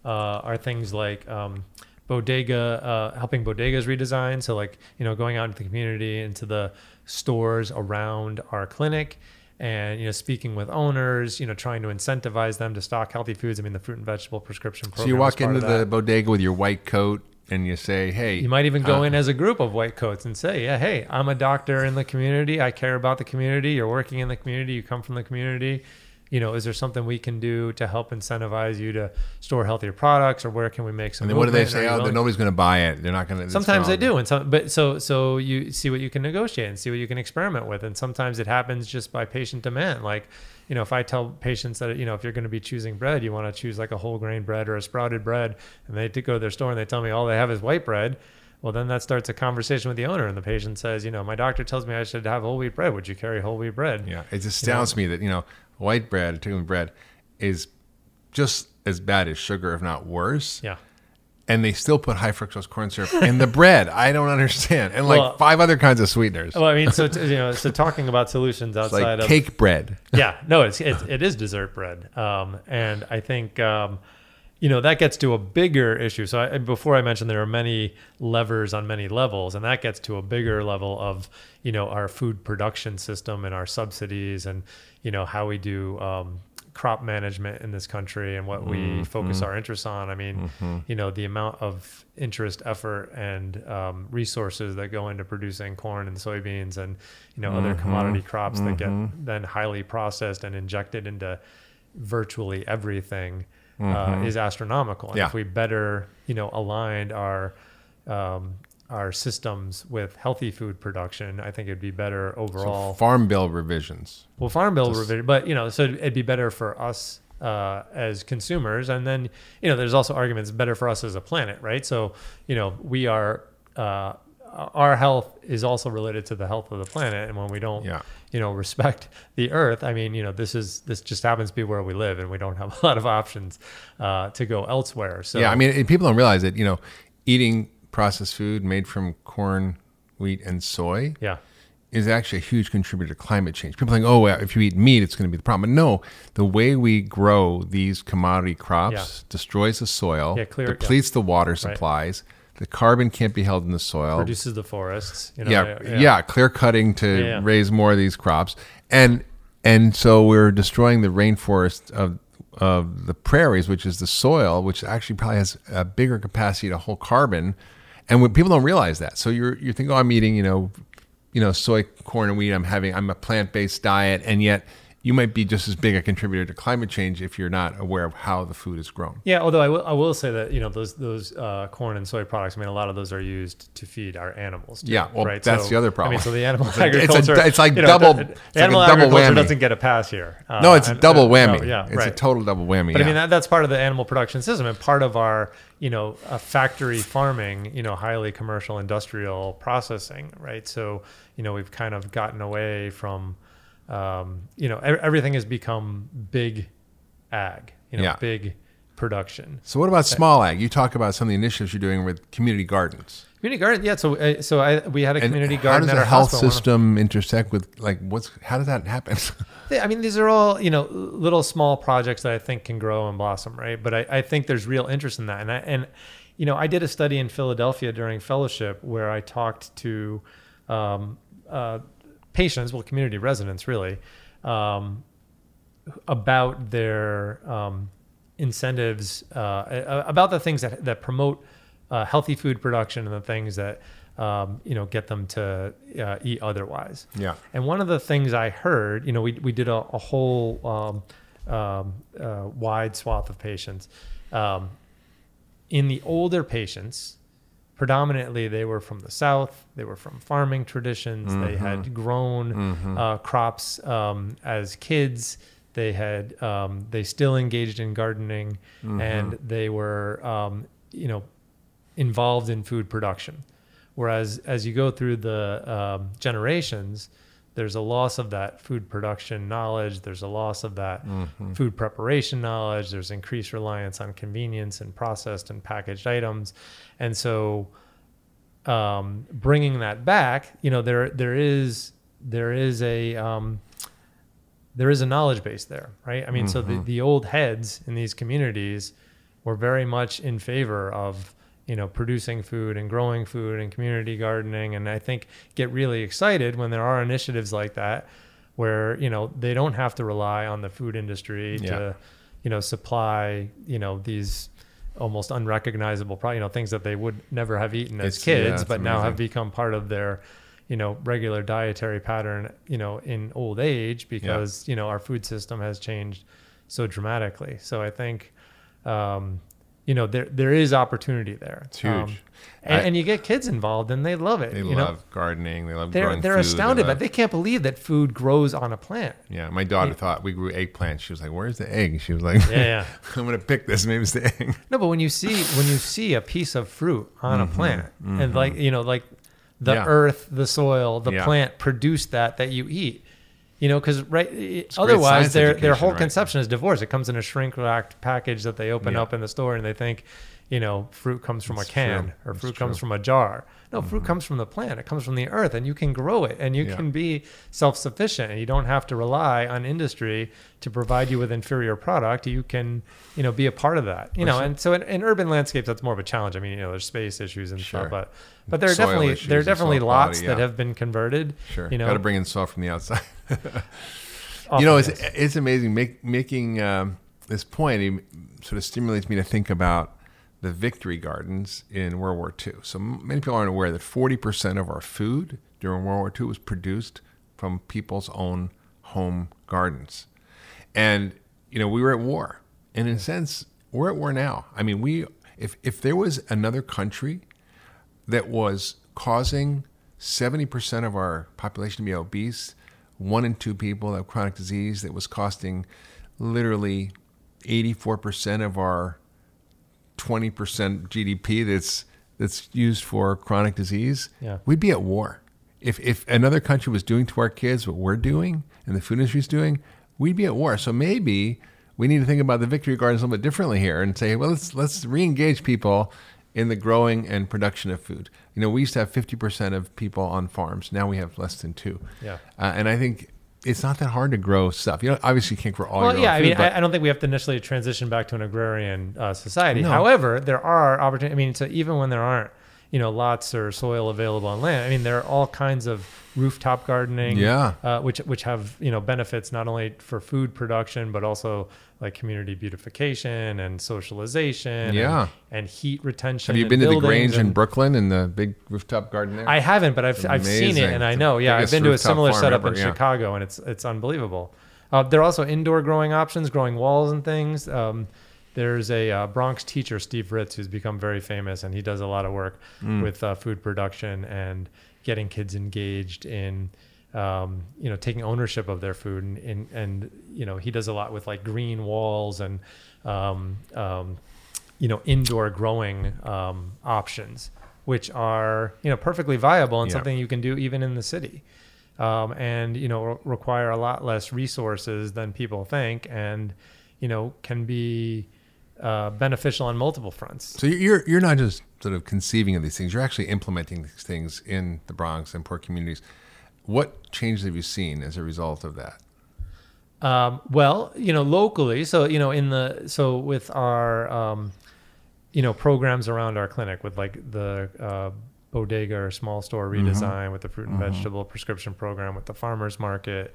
uh, are things like um, bodega, uh, helping bodegas redesign. So like you know, going out into the community, into the stores around our clinic. And you know, speaking with owners, you know, trying to incentivize them to stock healthy foods. I mean, the fruit and vegetable prescription program. So you walk into the bodega with your white coat and you say, "Hey, You might even go uh, in as a group of white coats and say, "Yeah, hey, I'm a doctor in the community. I care about the community. You're working in the community. You come from the community. You know, is there something we can do to help incentivize you to store healthier products, or where can we make some?" And then what do they say? Oh, willing- nobody's going to buy it. They're not going to. Sometimes they do, and some, but so so you see what you can negotiate and see what you can experiment with, and sometimes it happens just by patient demand. Like, you know, if I tell patients that you know if you're going to be choosing bread, you want to choose like a whole grain bread or a sprouted bread, and they go to their store and they tell me all they have is white bread. Well, then that starts a conversation with the owner, and the patient says, you know, my doctor tells me I should have whole wheat bread. Would you carry whole wheat bread? Yeah, it astounds me that you know white bread, particularly bread, is just as bad as sugar, if not worse. Yeah. And they still put high fructose corn syrup in the bread. I don't understand. And like Well- five other kinds of sweeteners. Well, I mean, so t- you know, so talking about solutions It's outside like of cake bread. yeah, no, it's, it's it is dessert bread, um, and I think um, you know that gets to a bigger issue. So I, before I mentioned there are many levers on many levels, and that gets to a bigger level of you know our food production system and our subsidies, and you know how we do. Um, crop management in this country and what we focus our interests on. I mean you know the amount of interest effort and um, resources that go into producing corn and soybeans and you know other commodity crops that get then highly processed and injected into virtually everything uh, is astronomical. And Yeah. if we better, you know, aligned our um, our systems with healthy food production, I think it'd be better So overall. farm bill revisions. well, farm bill just- revision, but you know, so it'd be better for us uh, as consumers, and then you know, there's also arguments better for us as a planet, right? So you know, we are. Uh, our health is also related to the health of the planet, and when we don't, Yeah. you know, respect the earth, I mean, you know, this is this just happens to be where we live, and we don't have a lot of options uh, to go elsewhere. So yeah, I mean, people don't realize that you know, eating processed food made from corn, wheat, and soy yeah, is actually a huge contributor to climate change. People think, oh, well, if you eat meat, it's going to be the problem. But no, the way we grow these commodity crops Yeah. destroys the soil, Yeah, clear- depletes the water supplies. The carbon can't be held in the soil. produces the forests. You know, yeah, yeah, clear cutting to Yeah, yeah. raise more of these crops, and and so we're destroying the rainforest of of the prairies, which is the soil, which actually probably has a bigger capacity to hold carbon, and when people don't realize that, so you're you're thinking, oh, I'm eating, you know, you know, soy, corn, and wheat. I'm having, I'm a plant based diet, and yet you might be just as big a contributor to climate change if you're not aware of how the food is grown. Yeah, although I will, I will say that you know those those uh, corn and soy products. I mean, a lot of those are used to feed our animals. Too, Yeah, well, right? that's the other I problem. mean, so the animal It's a- it's a- agriculture. it's like you know, double- it's like animal double agriculture whammy. doesn't get a pass here. Uh, No, it's a double uh, no, whammy. yeah, it's right. a total double whammy. But yeah. I mean, that, that's part of the animal production system and part of our, you know, factory farming, you know, highly commercial industrial processing, right? So, you know, we've kind of gotten away from, um, you know, everything has become big ag, you know, Yeah. big production. So what about small ag? You talk about some of the initiatives you're doing with community gardens. Community garden, yeah. So, uh, so I we had a And community how garden does at the our health system intersect with like what's how does that happen? I mean, these are all you know little small projects that I think can grow and blossom, right? But I, I think there's real interest in that, and I, and you know I did a study in Philadelphia during fellowship where I talked to um, uh, patients, well, community residents, really, um, about their um, incentives, uh, about the things that that promote uh, healthy food production and the things that um, you know get them to uh, eat otherwise. yeah. And one of the things I heard, you know, we, we did a, a whole um, um, uh, wide swath of patients. Um, in the older patients, predominantly they were from the South, they were from farming traditions, they had grown uh, crops um, as kids. They had um, they still engaged in gardening, Mm-hmm. and they were um, you know involved in food production. Whereas as you go through the um, generations, there's a loss of that food production knowledge. There's a loss of that Mm-hmm. food preparation knowledge. There's increased reliance on convenience and processed and packaged items, and so um, bringing that back, you know, there there is there is a um, there is a knowledge base there, right? I mean, so the, the old heads in these communities were very much in favor of you know producing food and growing food and community gardening, and I think get really excited when there are initiatives like that where you know they don't have to rely on the food industry Yeah. to you know supply you know these almost unrecognizable pro- you know things that they would never have eaten as It's- kids it's but now have become part of their you know regular dietary pattern you know in old age because you know our food system has changed so dramatically. So i think um you know there there is opportunity there It's huge. Um, and, I- and you get kids involved and they love it They love know gardening. They love they're they're food, astounded love- but they can't believe that food grows on a plant Yeah, my daughter thought we grew eggplant. She was like, "Where's the egg?" She was like, yeah yeah I'm gonna pick this. Maybe it's the egg." No, but when you see when you see a piece of fruit on a plant, and like you know, like the Mm-hmm. Yeah. earth, the soil, the Yeah. plant produce that that you eat. You know, because right, great otherwise their their whole right? conception is divorce. It comes in a shrink wrapped package that they open Yeah. up in the store, and they think, you know, fruit comes from It's a can true. or It's fruit comes true. Mm-hmm. from a jar. No, fruit comes from the plant. It comes from the earth, and you can grow it, and you Yeah. can be self sufficient, and you don't have to rely on industry to provide you with inferior product. You can, you know, be a part of that. You know, and so in, in urban landscapes, that's more of a challenge. I mean, you know, there's space issues and Sure. stuff, but but there are Soil definitely there are definitely lots quality, that have been converted. Sure, You know, got to bring in soil from the outside. You know, it's it's amazing. Make, making um, this point it sort of stimulates me to think about the victory gardens in World War II. So many people aren't aware that 40% of our food during World War II was produced from people's own home gardens. And you know, we were at war, and in a sense, we're at war now. I mean, we if if there was another country that was causing 70% of our population to be obese, one in two people have chronic disease, that was costing literally 84% of our 20% GDP that's that's used for chronic disease, Yeah. we'd be at war. If if another country was doing to our kids what we're doing and the food industry's doing, we'd be at war. So maybe we need to think about the victory gardens a little bit differently here and say, well, let's let's re-engage people in the growing and production of food. You know, we used to have 50% of people on farms. Now we have less than two. Yeah. Uh, and I think it's not that hard to grow stuff. You know, obviously you can't grow all Well, your yeah, own I food, mean, but I, I don't think we have to necessarily transition back to an agrarian uh, society. No. However, there are opportunities. I mean, so even when there aren't, you know, lots or soil available on land, I mean, there are all kinds of rooftop gardening, Yeah. uh, which which have you know benefits not only for food production but also like community beautification and socialization, and- Yeah. and, heat retention. have you been to the Grange in Brooklyn and the big rooftop garden there? I haven't, but I've, I've seen it and I know. Yeah, I've been to a similar setup in yeah. Chicago, and it's it's unbelievable. Uh, there are also indoor growing options, growing walls and things. Um, there's a uh, Bronx teacher, Steve Ritz, who's become very famous, and he does a lot of work Mm. with uh, food production and getting kids engaged in, um, you know, taking ownership of their food. And, and, and, you know, he does a lot with like green walls and, um, um, you know, indoor growing um, options, which are, you know, perfectly viable and Yeah. something you can do even in the city. Um, and you know re- require a lot less resources than people think, and you know can be uh, beneficial on multiple fronts. So you're you're not just sort of conceiving of these things; you're actually implementing these things in the Bronx and poor communities. What changes have you seen as a result of that? Um, well, you know, locally, so you know, in the so with our um, you know programs around our clinic with like the uh, bodega or small store redesign, with the fruit and vegetable prescription program, with the farmers market,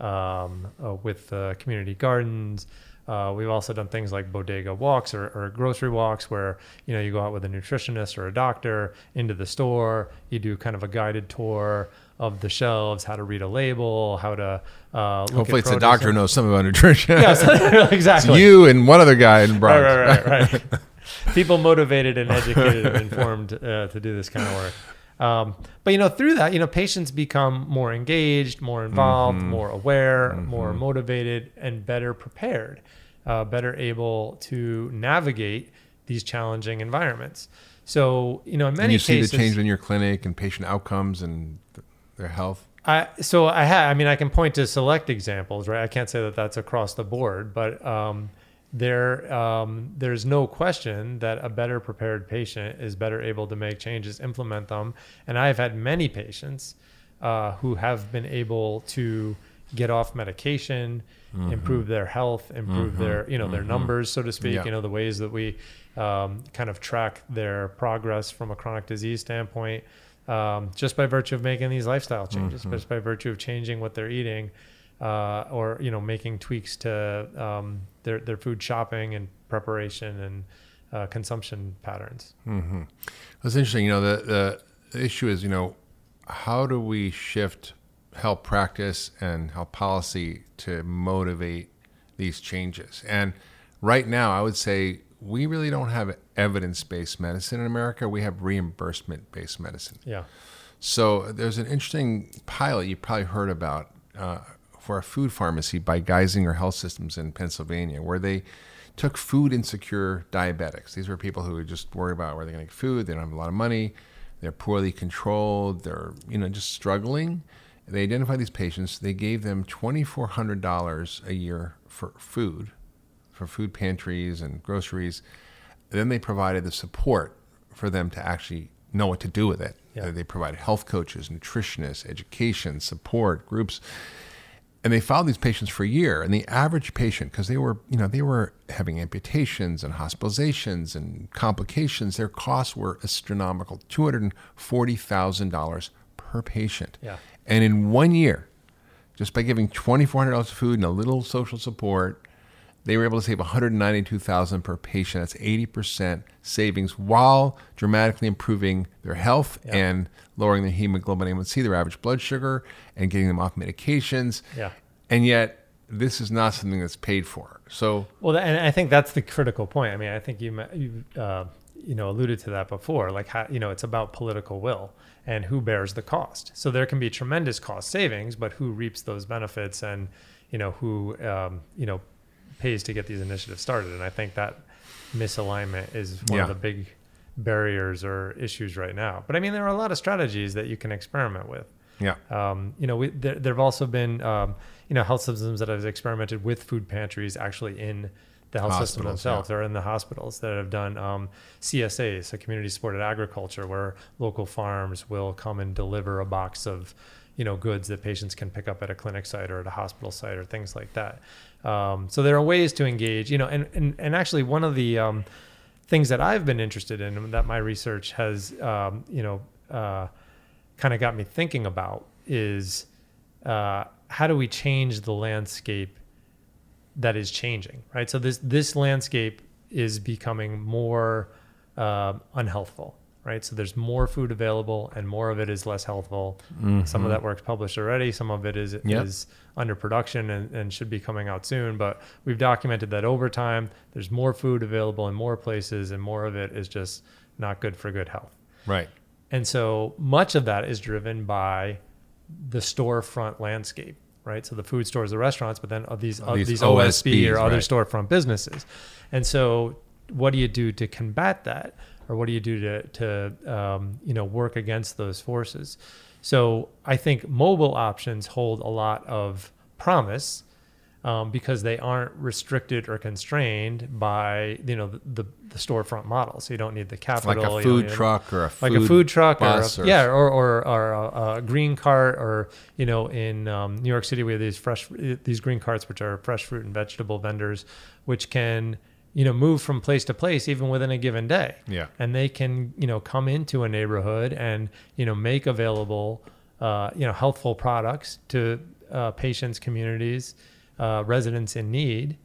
um, uh, with the community gardens. Uh, we've also done things like bodega walks or, or grocery walks where you know you go out with a nutritionist or a doctor into the store. You do kind of a guided tour of the shelves, how to read a label, how to uh, look Hopefully, it's a doctor who knows something about nutrition. Yes, It's you and one other guy in Bronx. Right, right, right, right. People motivated and educated and informed uh, to do this kind of work. Um, but you know, through that, you know, patients become more engaged, more involved, mm-hmm. more aware, mm-hmm. more motivated, and better prepared, uh, better able to navigate these challenging environments. So, you know, in many and you cases, see the change in your clinic and patient outcomes and th- their health. I, so I have, I mean, I can point to select examples, right? I can't say that that's across the board, but um, there, um, there's no question that a better prepared patient is better able to make changes, implement them. And I've had many patients uh, who have been able to get off medication, mm-hmm. improve their health, improve mm-hmm. their, you know, their mm-hmm. numbers, so to speak. Yeah. You know, the ways that we um, kind of track their progress from a chronic disease standpoint um, just by virtue of making these lifestyle changes, mm-hmm. just by virtue of changing what they're eating, uh, or you know making tweaks to um, their their food shopping and preparation and uh, consumption patterns. Mm-hmm. That's interesting. You know, the the issue is you know how do we shift health practice and health policy to motivate these changes? And right now, I would say we really don't have evidence based medicine in America. We have reimbursement based medicine. Yeah. So there's an interesting pilot you probably heard about uh, for a food pharmacy by Geisinger Health Systems in Pennsylvania, where they took food insecure diabetics. These were people who were just worried about where they're going to get food. They don't have a lot of money. They're poorly controlled. They're you know just struggling. They identified these patients. They gave them twenty four hundred dollars a year for food for food pantries and groceries. then they provided the support for them to actually know what to do with it. Yeah. They provided health coaches, nutritionists, education, support groups. And they followed these patients for a year. And the average patient, because they were, you know, they were having amputations and hospitalizations and complications, their costs were astronomical, two hundred and forty thousand dollars per patient. Yeah. And in one year, just by giving twenty four hundred dollars of food and a little social support, they were able to save 192,000 per patient. That's 80% savings while dramatically improving their health yeah. and lowering their hemoglobin A1C, their average blood sugar, and getting them off medications. Yeah. And yet, this is not something that's paid for. So, well, and I think that's the critical point. I mean, I think you you uh, you know alluded to that before. Like, how, you know, it's about political will and who bears the cost. So there can be tremendous cost savings, but who reaps those benefits and you know who um, you know pays to get these initiatives started. And I think that misalignment is one yeah. of the big barriers or issues right now. But I mean, there are a lot of strategies that you can experiment with. Yeah. Um, you know, we, there, there have also been, um, you know, health systems that have experimented with food pantries actually in the health system themselves yeah. or in the hospitals that have done um, CSA, so community supported agriculture, where local farms will come and deliver a box of, you know, goods that patients can pick up at a clinic site or at a hospital site or things like that. Um, so there are ways to engage, you know, and, and, and actually one of the um, things that I've been interested in that my research has, um, you know, uh, kind of got me thinking about is uh, how do we change the landscape that is changing, right? So this, this landscape is becoming more uh, unhealthful, right? So there's more food available, and more of it is less healthful. Mm-hmm. Some of that work's published already. Some of it is yep. is under production and, and should be coming out soon. But we've documented that over time, there's more food available in more places, and more of it is just not good for good health. Right. And so much of that is driven by the storefront landscape, right? So the food stores, the restaurants, but then these uh, these, these OSB or other right. storefront businesses. And so, what do you do to combat that? or what do you do to to um, you know work against those forces? So I think mobile options hold a lot of promise um, because they aren't restricted or constrained by you know the, the, the storefront model. So you don't need the capital, like a food truck or a like a food truck or, a, or, yeah, or or, or a, a, green cart or you know in um, New York City we have these fresh these green carts which are fresh fruit and vegetable vendors which can you know move from place to place even within a given day yeah and they can you know come into a neighborhood and you know make available uh, you know healthful products to uh, patients communities uh, residents in need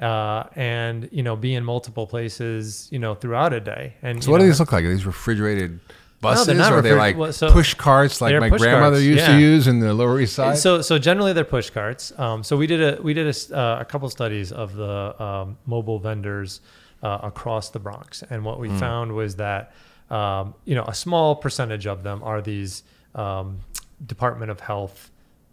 uh, and you know be in multiple places you know throughout a day and so what know, do these look like are these refrigerated buses no, or are they like well, so push carts like my grandmother carts, used yeah. to use in the Lower East Side? So so generally they're push carts. Um, so we did a we did a, uh, a couple studies of the um, mobile vendors uh, across the Bronx, and what we mm. found was that um, you know, a small percentage of them are these um, Department of Health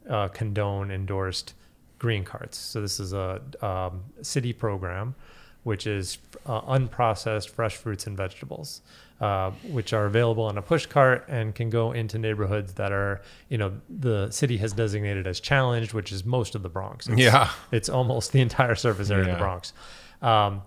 uh, condone endorsed green carts. So this is a um, city program, which is uh, unprocessed fresh fruits and vegetables, uh, which are available on a push cart and can go into neighborhoods that are, you know, the city has designated as challenged, which is most of the Bronx. It's, Yeah. it's almost the entire surface area of the Bronx. Um,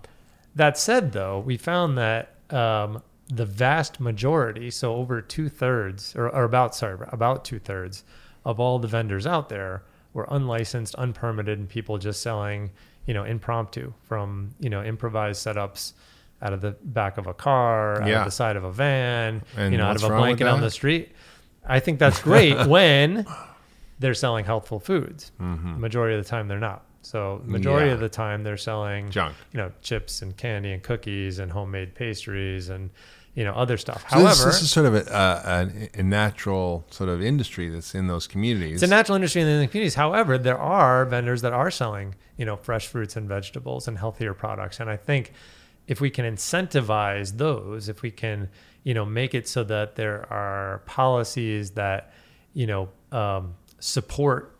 that said, though, we found that um, the vast majority, so over two thirds, or, or about sorry, about two thirds of all the vendors out there were unlicensed, unpermitted, and people just selling, you know, impromptu from you know improvised setups out of the back of a car, out Yeah. of the side of a van, And you know, out of a blanket on the street. I think that's great when they're selling healthful foods. Majority of the time, they're not. So majority Mm-hmm. Yeah. of the time, they're selling Junk. you know, chips and candy and cookies and homemade pastries and you know other stuff. So However, this, this is sort of a, a, a, a natural sort of industry that's in those communities. it's a natural industry in the communities. However, there are vendors that are selling you know fresh fruits and vegetables and healthier products, and I think if we can incentivize those, if we can you know make it so that there are policies that you know um, support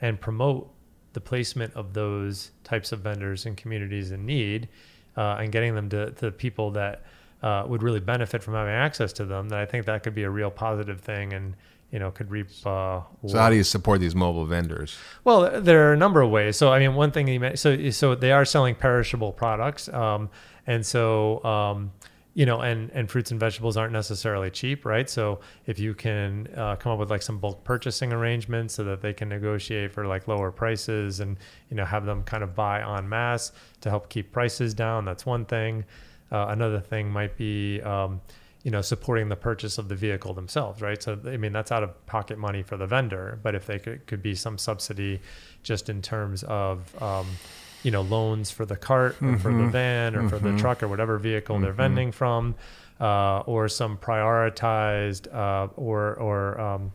and promote the placement of those types of vendors in communities in need uh, and getting them to, to people that uh, would really benefit from having access to them, then I think that could be a real positive thing and you know could reap. Uh, so how do you support these mobile vendors? well, there are a number of ways. So, I mean, one thing you mentioned, so so they are selling perishable products, um, and so um, you know, and and fruits and vegetables aren't necessarily cheap, right? So, if you can uh, come up with like some bulk purchasing arrangements so that they can negotiate for like lower prices, and you know, have them kind of buy en masse to help keep prices down, that's one thing. Uh, another thing might be. Um, you know, supporting the purchase of the vehicle themselves, right? So, I mean, that's out of pocket money for the vendor, but if they could, could be some subsidy just in terms of, um, you know, loans for the cart or for the van or for the truck or whatever vehicle they're vending from, uh, or some prioritized uh, or, or, um,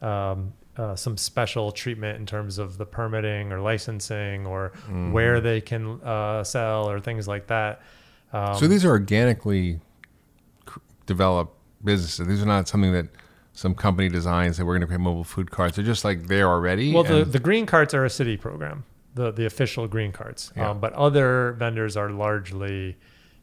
um, uh, some special treatment in terms of the permitting or licensing or where they can uh, sell or things like that. Um, so these are organically developed businesses. These are not something that some company designs that we're going to create mobile food carts. They're just like there already. Well, the, the green carts are a city program, the the official green carts. Yeah. Um, but other vendors are largely,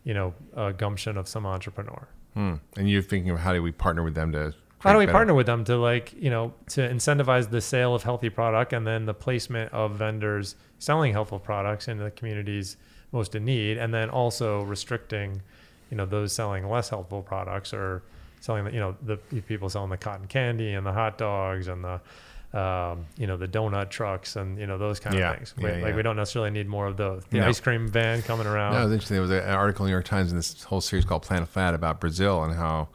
you know, a gumption of some entrepreneur. Hmm. and you're thinking of how do we partner with them to? How do we better- partner with them to like you know to incentivize the sale of healthy product and then the placement of vendors selling healthful products in the communities most in need, and then also restricting, you know, those selling less healthful products or selling the you know the people selling the cotton candy and the hot dogs and the um, you know the donut trucks and you know those kind Yeah, of things. yeah, We- like yeah. we don't necessarily need more of those. The No. ice cream van coming around. No, it was interesting. There was an article in the New York Times in this whole series called Planet Fat about Brazil and how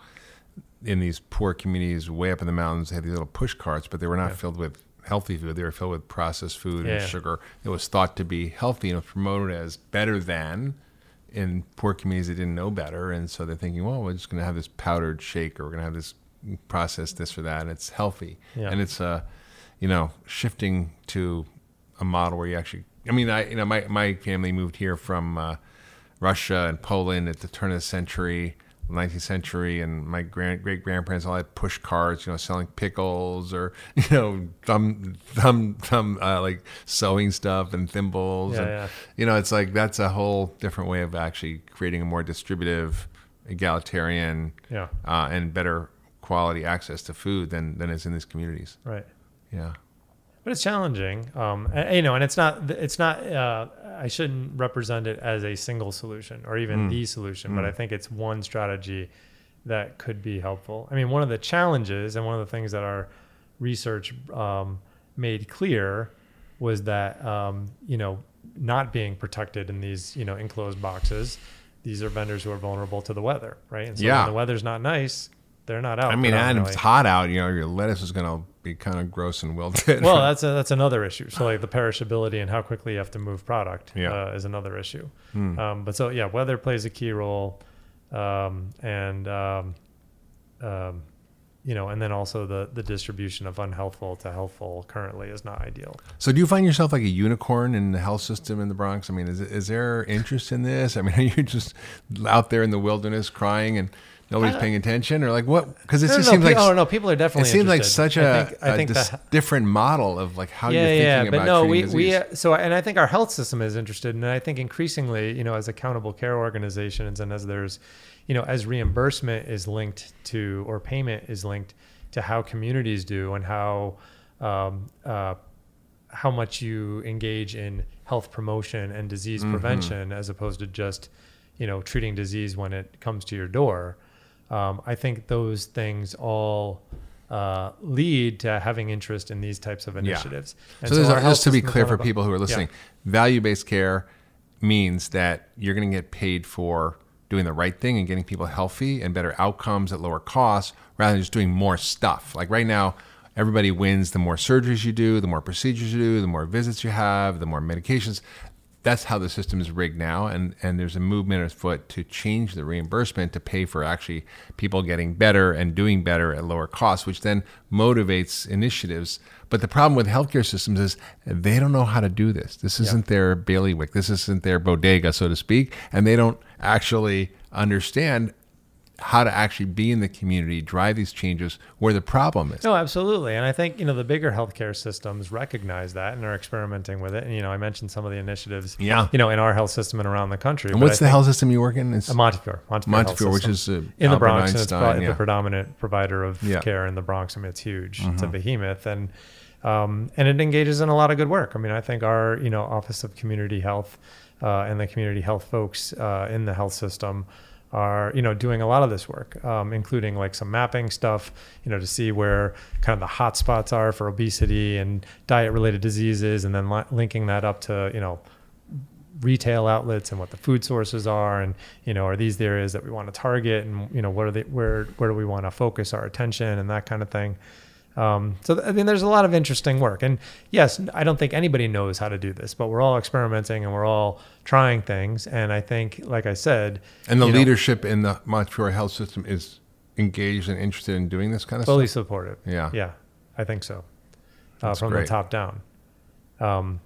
in these poor communities way up in the mountains they had these little push carts, but they were not Yeah. filled with healthy food. They were filled with processed food Yeah. and sugar. It was thought to be healthy and was promoted as better than in poor communities that didn't know better. And so they're thinking, well, we're just going to have this powdered shake or we're going to have this processed this or that, and it's healthy. Yeah. And it's, uh, you know, shifting to a model where you actually, I mean, I, you know, my, my family moved here from uh, Russia and Poland at the turn of the century, 19th century, and my grand, great grandparents all had push carts, you know, selling pickles or, you know, thumb, thumb, thumb, uh, like sewing stuff and thimbles. Yeah, and, yeah. You know, it's like that's a whole different way of actually creating a more distributive, egalitarian, Yeah. uh, and better quality access to food than, than is in these communities. Right. Yeah. But it's challenging um and, you know and it's not it's not uh i shouldn't represent it as a single solution or even the solution but i think it's one strategy that could be helpful. I mean one of the challenges and one of the things that our research um, made clear was that um, you know not being protected in these you know enclosed boxes these are vendors who are vulnerable to the weather right? And so Yeah. when the weather's not nice they're not out I mean, and it's hot out, you know, your lettuce is going to be kind of gross and wilted. well, that's a, that's another issue. So like the perishability and how quickly you have to move product Yeah. Hmm. uh, is another issue. Um, but so yeah, weather plays a key role, um, and um, um, you know, and then also the the distribution of unhealthful to healthful currently is not ideal. So, do you find yourself like a unicorn in the health system in the Bronx? I mean, is is there interest in this? I mean, are you just out there in the wilderness crying and nobody's paying attention, or like what? Because it No, just no, seems pe- like oh no, people are definitely it seems like such a, I think, I a think dis- the- different model of like how yeah, you're thinking yeah, about but no, we we uh, so and I think our health system is interested, and I think increasingly, you know, as accountable care organizations, and as there's, you know, as reimbursement is linked to or payment is linked to how communities do and how um, uh, how much you engage in health promotion and disease Mm-hmm. prevention, as opposed to just, you know, treating disease when it comes to your door. Um, I think those things all uh, lead to having interest in these types of initiatives. And so, there's our a, just to be clear for people who are listening, value-based care means that you're going to get paid for doing the right thing and getting people healthy and better outcomes at lower costs rather than just doing more stuff. Like right now, everybody wins the more surgeries you do, the more procedures you do, the more visits you have, the more medications. That's how the system is rigged now, and, and there's a movement afoot to change the reimbursement to pay for actually people getting better and doing better at lower costs, which then motivates initiatives. But the problem with healthcare systems is they don't know how to do this. This isn't their bailiwick. This isn't their bodega, so to speak, and they don't actually understand how to actually be in the community, drive these changes where the problem is. No, absolutely. And I think, you know, the bigger healthcare systems recognize that and are experimenting with it. And, you know, I mentioned some of the initiatives, Yeah. you know, in our health system and around the country. And what's I the health system you work in? It's Uh, Montefiore. Montefiore, Montefiore, which is uh, in the Bronx, and it's probably yeah. the predominant provider of Yeah. Mm-hmm. care in the Bronx. I mean, it's huge. It's a behemoth, and um, and it engages in a lot of good work. I mean, I think our you know Office of Community Health uh, and the community health folks uh, in the health system are you know doing a lot of this work, um, including like some mapping stuff, you know, to see where kind of the hot spots are for obesity and diet related diseases, and then li- linking that up to you know retail outlets and what the food sources are and you know are these the areas that we want to target and you know what are they where where do we want to focus our attention and that kind of thing um, so i mean there's a lot of interesting work and yes i don't think anybody knows how to do this but we're all experimenting and we're all trying things and i think like i said And the you know, leadership in the Montefiore health system is engaged and interested in doing this kind of fully stuff. Fully supportive Yeah. yeah i think so uh, from great. the top down um,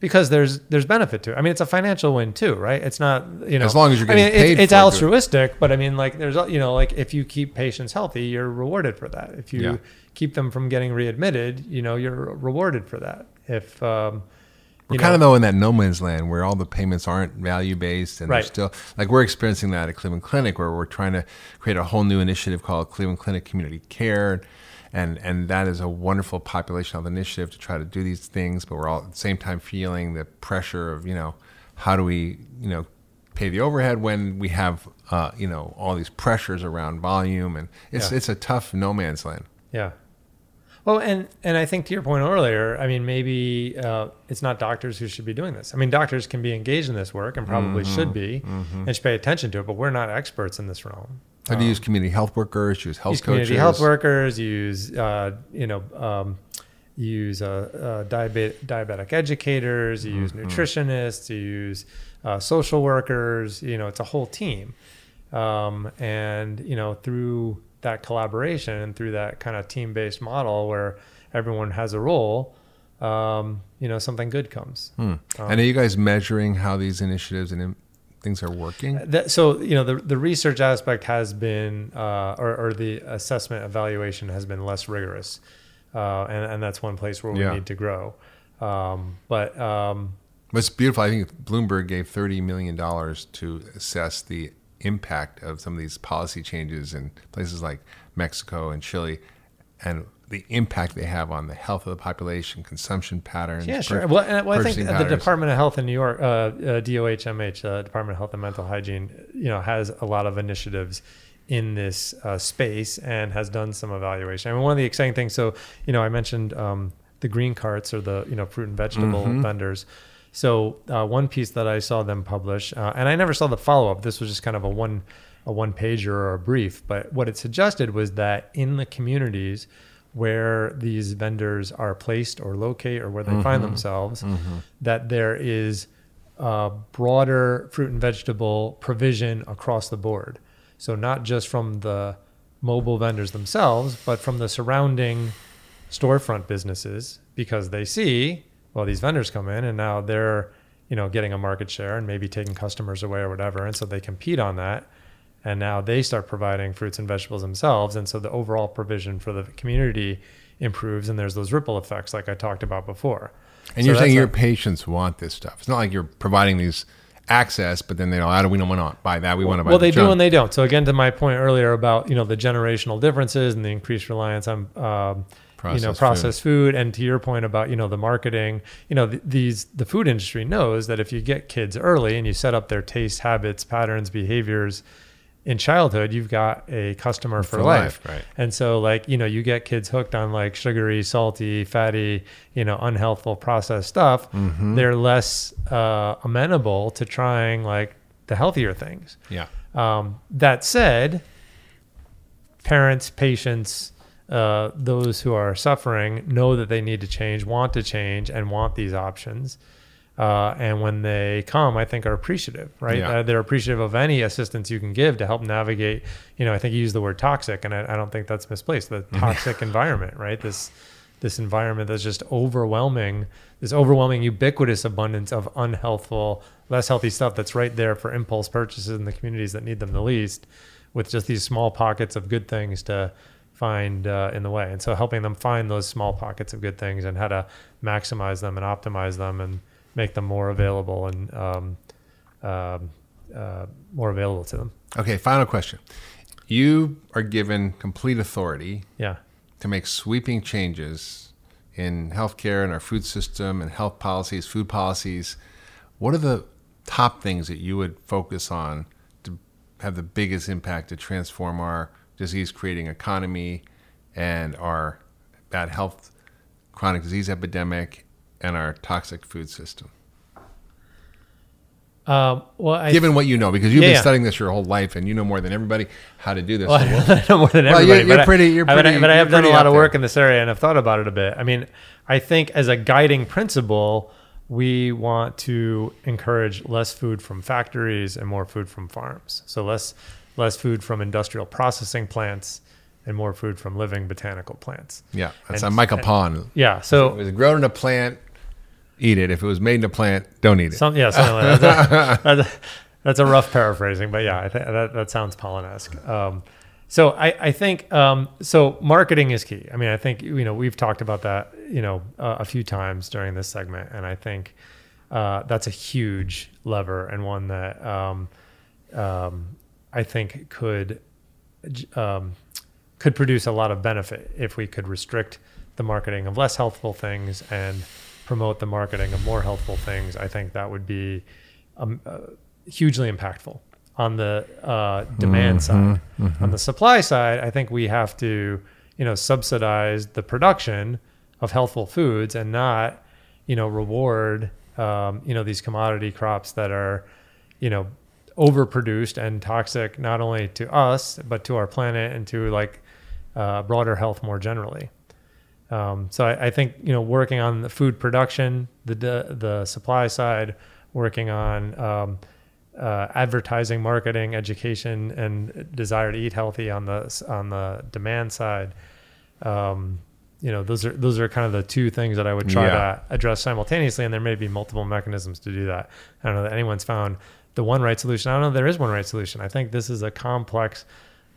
because there's there's benefit to it. I mean, it's a financial win too, right? It's not you know As long as you're I mean, getting paid it's, it's for it, altruistic, but I mean, like there's you know, like if you keep patients healthy, you're rewarded for that. If you Yeah. Keep them from getting readmitted, you know, you're rewarded for that. If um, We're kind know- of though in that no man's land where all the payments aren't value based, and they're still like we're experiencing that at Cleveland Clinic, where we're trying to create a whole new initiative called Cleveland Clinic Community Care, and and that is a wonderful population health initiative to try to do these things, but we're all at the same time feeling the pressure of you know how do we you know pay the overhead when we have uh, you know all these pressures around volume, and it's Yeah. it's a tough no man's land. Yeah. Well, and and I think to your point earlier, I mean, maybe uh, it's not doctors who should be doing this. I mean, doctors can be engaged in this work and probably Mm-hmm. should be and should pay attention to it, but we're not experts in this realm. So do you use community health workers, use health use coaches, community health workers, use uh, you know um, use uh, uh, diabetic, diabetic educators, you use nutritionists, you use uh, social workers. You know, it's a whole team, um, and you know through that collaboration and through that kind of team based model where everyone has a role. Um, you know, something good comes. Hmm. and are you guys measuring how these initiatives and in- things are working? That, so you know the the research aspect has been uh, or, or the assessment evaluation has been less rigorous, uh, and and that's one place where we Yeah. need to grow. Um, but um, What's beautiful, I think Bloomberg gave $30 million to assess the impact of some of these policy changes in places like Mexico and Chile and the impact they have on the health of the population, consumption patterns. yeah, sure. Well, and, well I think purchasing the. Department of Health in New York, uh, uh, DOHMH, uh, Department of Health and Mental Hygiene, you know, has a lot of initiatives in this uh, space and has done some evaluation. I mean, one of the exciting things. So, you know, I mentioned um, the green carts or the you know fruit and vegetable Mm-hmm. vendors. So uh, one piece that I saw them publish, uh, and I never saw the follow up. This was just kind of a one a one pager or a brief. But what it suggested was that in the communities where these vendors are placed or locate or where they find themselves, that there is uh, broader fruit and vegetable provision across the board. So not just from the mobile vendors themselves, but from the surrounding storefront businesses because they see well these vendors come in and now they're you know getting a market share and maybe taking customers away or whatever and so they compete on that and now they start providing fruits and vegetables themselves and so the overall provision for the community improves and there's those ripple effects like i talked about before And So you're saying your patients want this stuff. It's not like you're providing these access, but then they don't. I. We don't want to buy that. We want to buy. well the they do and they don't so again to my point earlier about you know the generational differences and the increased reliance on um, you know Processed processed food. and to your point about you know the marketing you know th- these the food industry knows that if you get kids early and you set up their taste habits patterns behaviors in childhood you've got a customer for, For life. life, right. and so like you know you get kids hooked on like sugary salty fatty you know unhealthful processed stuff Mm-hmm. they're less uh, amenable to trying like the healthier things Yeah. um, that said, parents, patients, uh, those who are suffering know that they need to change, want to change, and want these options. Uh, and when they come, I think are appreciative, right? Yeah. Uh, they're appreciative of any assistance you can give to help navigate. You know, I think you use the word toxic, and I, I don't think that's misplaced. The toxic environment, right? This this environment that's just overwhelming, this overwhelming, ubiquitous abundance of unhealthful, less healthy stuff that's right there for impulse purchases in the communities that need them the least, with just these small pockets of good things to find uh, in the way. And so helping them find those small pockets of good things and how to maximize them and optimize them and make them more available and um, um, uh, more available to them. Okay. Final question. You are given complete authority Yeah. to make sweeping changes in healthcare and our food system and health policies, food policies. What are the top things that you would focus on to have the biggest impact to transform our disease creating economy and our bad health, chronic disease epidemic, and our toxic food system? Um, well, I, Given what you know, because you've Yeah, been yeah. studying this your whole life and you know more than everybody how to do this. Well, So we'll- I know more than Well, everybody. you're- you're but pretty- you're mean, I- pretty- but I have done a lot of there. work in this area, and I've thought about it a bit. I mean, I think as a guiding principle, we want to encourage less food from factories and more food from farms. So less less food from industrial processing plants and more food from living botanical plants. yeah, that's And- on Michael and- Pond. Yeah. If it So was grown in a plant, eat it. If it was made in a plant, don't eat it. some yeah, something like that. That's, a, that's, a rough paraphrasing, but yeah, I think that that sounds Pollan-esque. Um, so I, I think um, so. Marketing is key. I mean, I think you know we've talked about that you know uh, a few times during this segment, and I think uh, that's a huge lever and one that um, um, I think could um, could produce a lot of benefit if we could restrict the marketing of less healthful things and promote the marketing of more healthful things. I think that would be um, uh, hugely impactful on the uh, demand side. On the supply side, I think we have to, you know, subsidize the production of healthful foods and not, you know, reward, um, you know, these commodity crops that are, you know, overproduced and toxic not only to us but to our planet and to like uh, broader health more generally. Um, so I, I think you know working on the food production, the the, the supply side, working on um, uh, advertising, marketing, education, and desire to eat healthy on the on the demand side. Um, you know, those are those are kind of the two things that I would try Yeah. to address simultaneously, and there may be multiple mechanisms to do that. I don't know that anyone's found the one right solution. I don't know if there is one right solution. I think this is a complex,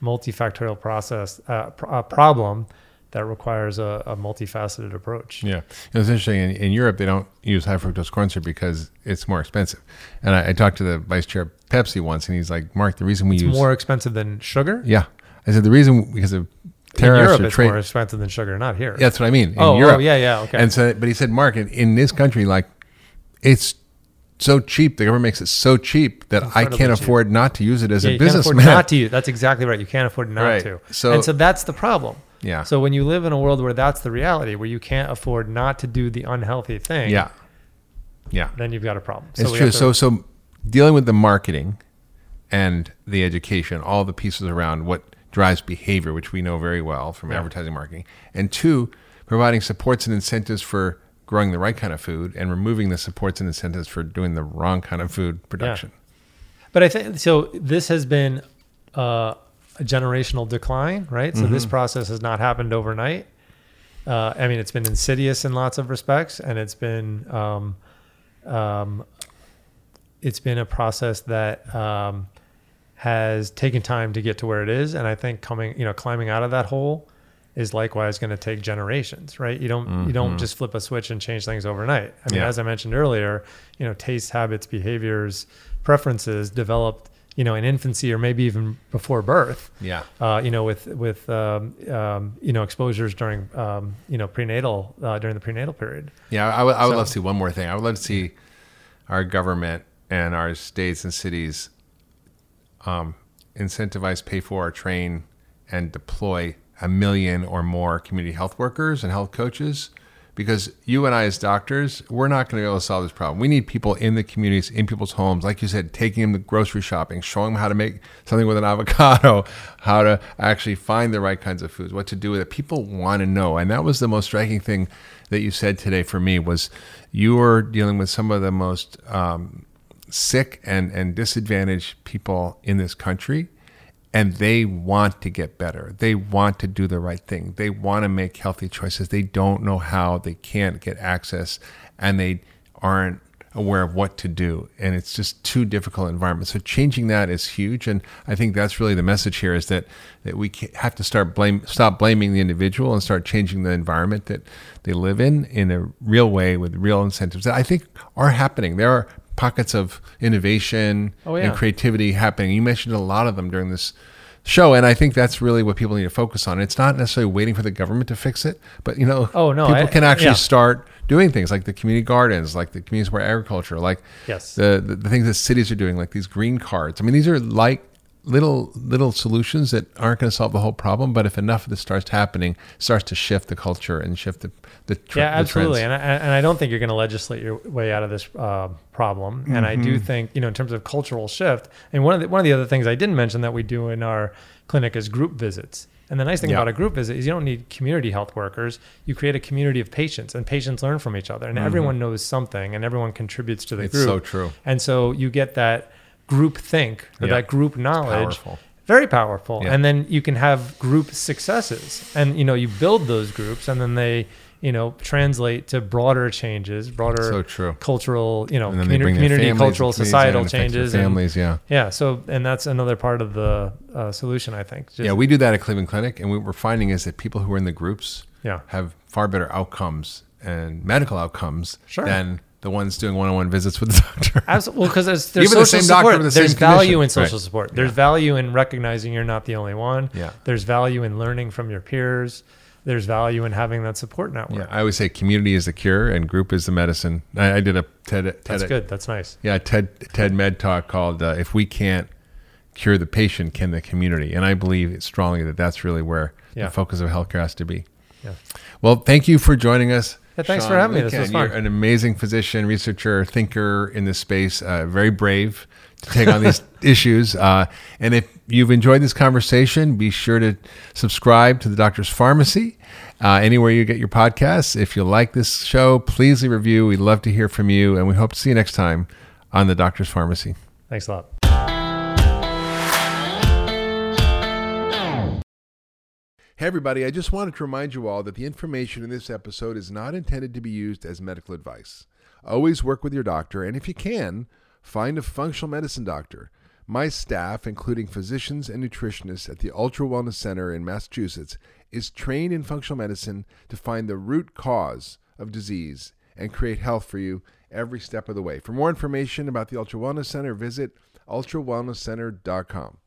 multifactorial process uh, pr- uh, problem that requires a, a multifaceted approach. Yeah, it's interesting. In, in Europe, they don't use high fructose corn syrup because it's more expensive. And I, I talked to the vice chair of Pepsi once, and he's like, "Mark, the reason we It's use more expensive than sugar. yeah." I said the reason because of In tariffs Europe, or it's trade. more expensive than sugar, not here. Yeah, that's what I mean. In Oh, Europe. oh, yeah, yeah, okay. And so, but he said, Mark, in, in this country, like, it's so cheap. The government makes it so cheap that I can't cheap. afford not to use it as Yeah, a you can't afford businessman. not to use. That's exactly right. You can't afford not Right. to. So- and so that's the problem. Yeah. So when you live in a world where that's the reality, where you can't afford not to do the unhealthy thing, yeah, yeah. then you've got a problem. It's we true. to- So, so dealing with the marketing and the education, all the pieces around what drives behavior, which we know very well from Yeah. advertising marketing, and two, providing supports and incentives for growing the right kind of food and removing the supports and incentives for doing the wrong kind of food production. But I think so. This has been uh, a generational decline, right? So Mm-hmm. this process has not happened overnight. Uh, I mean, it's been insidious in lots of respects, and it's been um, um, it's been a process that um, has taken time to get to where it is, and I think coming, you know, climbing out of that hole is likewise going to take generations, right? You don't mm-hmm. you don't just flip a switch and change things overnight. I mean, yeah. as I mentioned earlier, you know, taste habits, behaviors, preferences developed you know in infancy or maybe even before birth yeah uh, you know with with um, um, you know exposures during um, you know prenatal uh, during the prenatal period yeah I would, I would so, love to see one more thing i would love to see our government and our states and cities um, incentivize pay for train and deploy a million or more community health workers and health coaches because you and I, as doctors, we're not going to be able to solve this problem. We need people in the communities, in people's homes, like you said, taking them to grocery shopping, showing them how to make something with an avocado, how to actually find the right kinds of foods, what to do with it. People want to know, and that was the most striking thing that you said today for me was you were dealing with some of the most um, sick and and disadvantaged people in this country and they want to get better. They want to do the right thing. They want to make healthy choices. They don't know how, they can't get access, and they aren't aware of what to do. And it's just too difficult environment. So changing that is huge. And I think that's really the message here is that, that we have to start blame, stop blaming the individual and start changing the environment that they live in in a real way with real incentives that I think are happening. There are pockets of innovation oh, yeah. and creativity happening. You mentioned a lot of them during this show, and I think that's really what people need to focus on. It's not necessarily waiting for the government to fix it, but you know, oh no, people I, can actually yeah. start doing things like the community gardens, like the community support agriculture, like yes. the, the, the things that cities are doing, like these green carts. I mean, these are like little little solutions that aren't going to solve the whole problem but if enough of this starts happening starts to shift the culture and shift the the tr- yeah absolutely and I, and I don't think you're going to legislate your way out of this uh, problem mm-hmm. and i do mm-hmm. think you know in terms of cultural shift and one of the one of the other things i didn't mention that we do in our clinic is group visits and the nice thing about a group visit is you don't need community health workers. You create a community of patients, and patients learn from each other, and mm-hmm. everyone knows something, and everyone contributes to the it's group. so true. And so you get that group think or yeah. that group knowledge powerful. very powerful yeah. and then you can have group successes and you know you build those groups and then they you know translate to broader changes broader so true cultural you know community, community cultural societal changes families and, yeah yeah so and that's another part of the uh, solution i think Just, yeah we do that at cleveland clinic and what we're finding is that people who are in the groups yeah. have far better outcomes and medical outcomes sure. than the ones doing one-on-one visits with the doctor. Absolutely. Well, because there's, there's social the support. The there's value in social right. support. There's yeah. value in recognizing you're not the only one. Yeah. There's value in learning from your peers. There's value in having that support network. Yeah, I always say community is the cure and group is the medicine. I, I did a TED. TED That's good. That's nice. Yeah, TED TED Med talk called uh, "If We Can't Cure the Patient, Can the Community?" And I believe strongly that that's really where yeah. the focus of healthcare has to be. Yeah. Well, thank you for joining us. Yeah, thanks Sean for having me. This was fun. You're an amazing physician, researcher, thinker in this space. Uh, very brave take on these issues. Uh, and if you've enjoyed this conversation, be sure to subscribe to the Doctor's Farmacy uh, anywhere you get your podcasts. If you like this show, please leave a review. We'd love to hear from you, and we hope to see you next time on the Doctor's Farmacy. Thanks a lot. Hey, everybody, I just wanted to remind you all that the information in this episode is not intended to be used as medical advice. Always work with your doctor, and if you can, find a functional medicine doctor. My staff, including physicians and nutritionists at the Ultra Wellness Center in Massachusetts, is trained in functional medicine to find the root cause of disease and create health for you every step of the way. For more information about the Ultra Wellness Center, visit ultrawellnesscenter.com.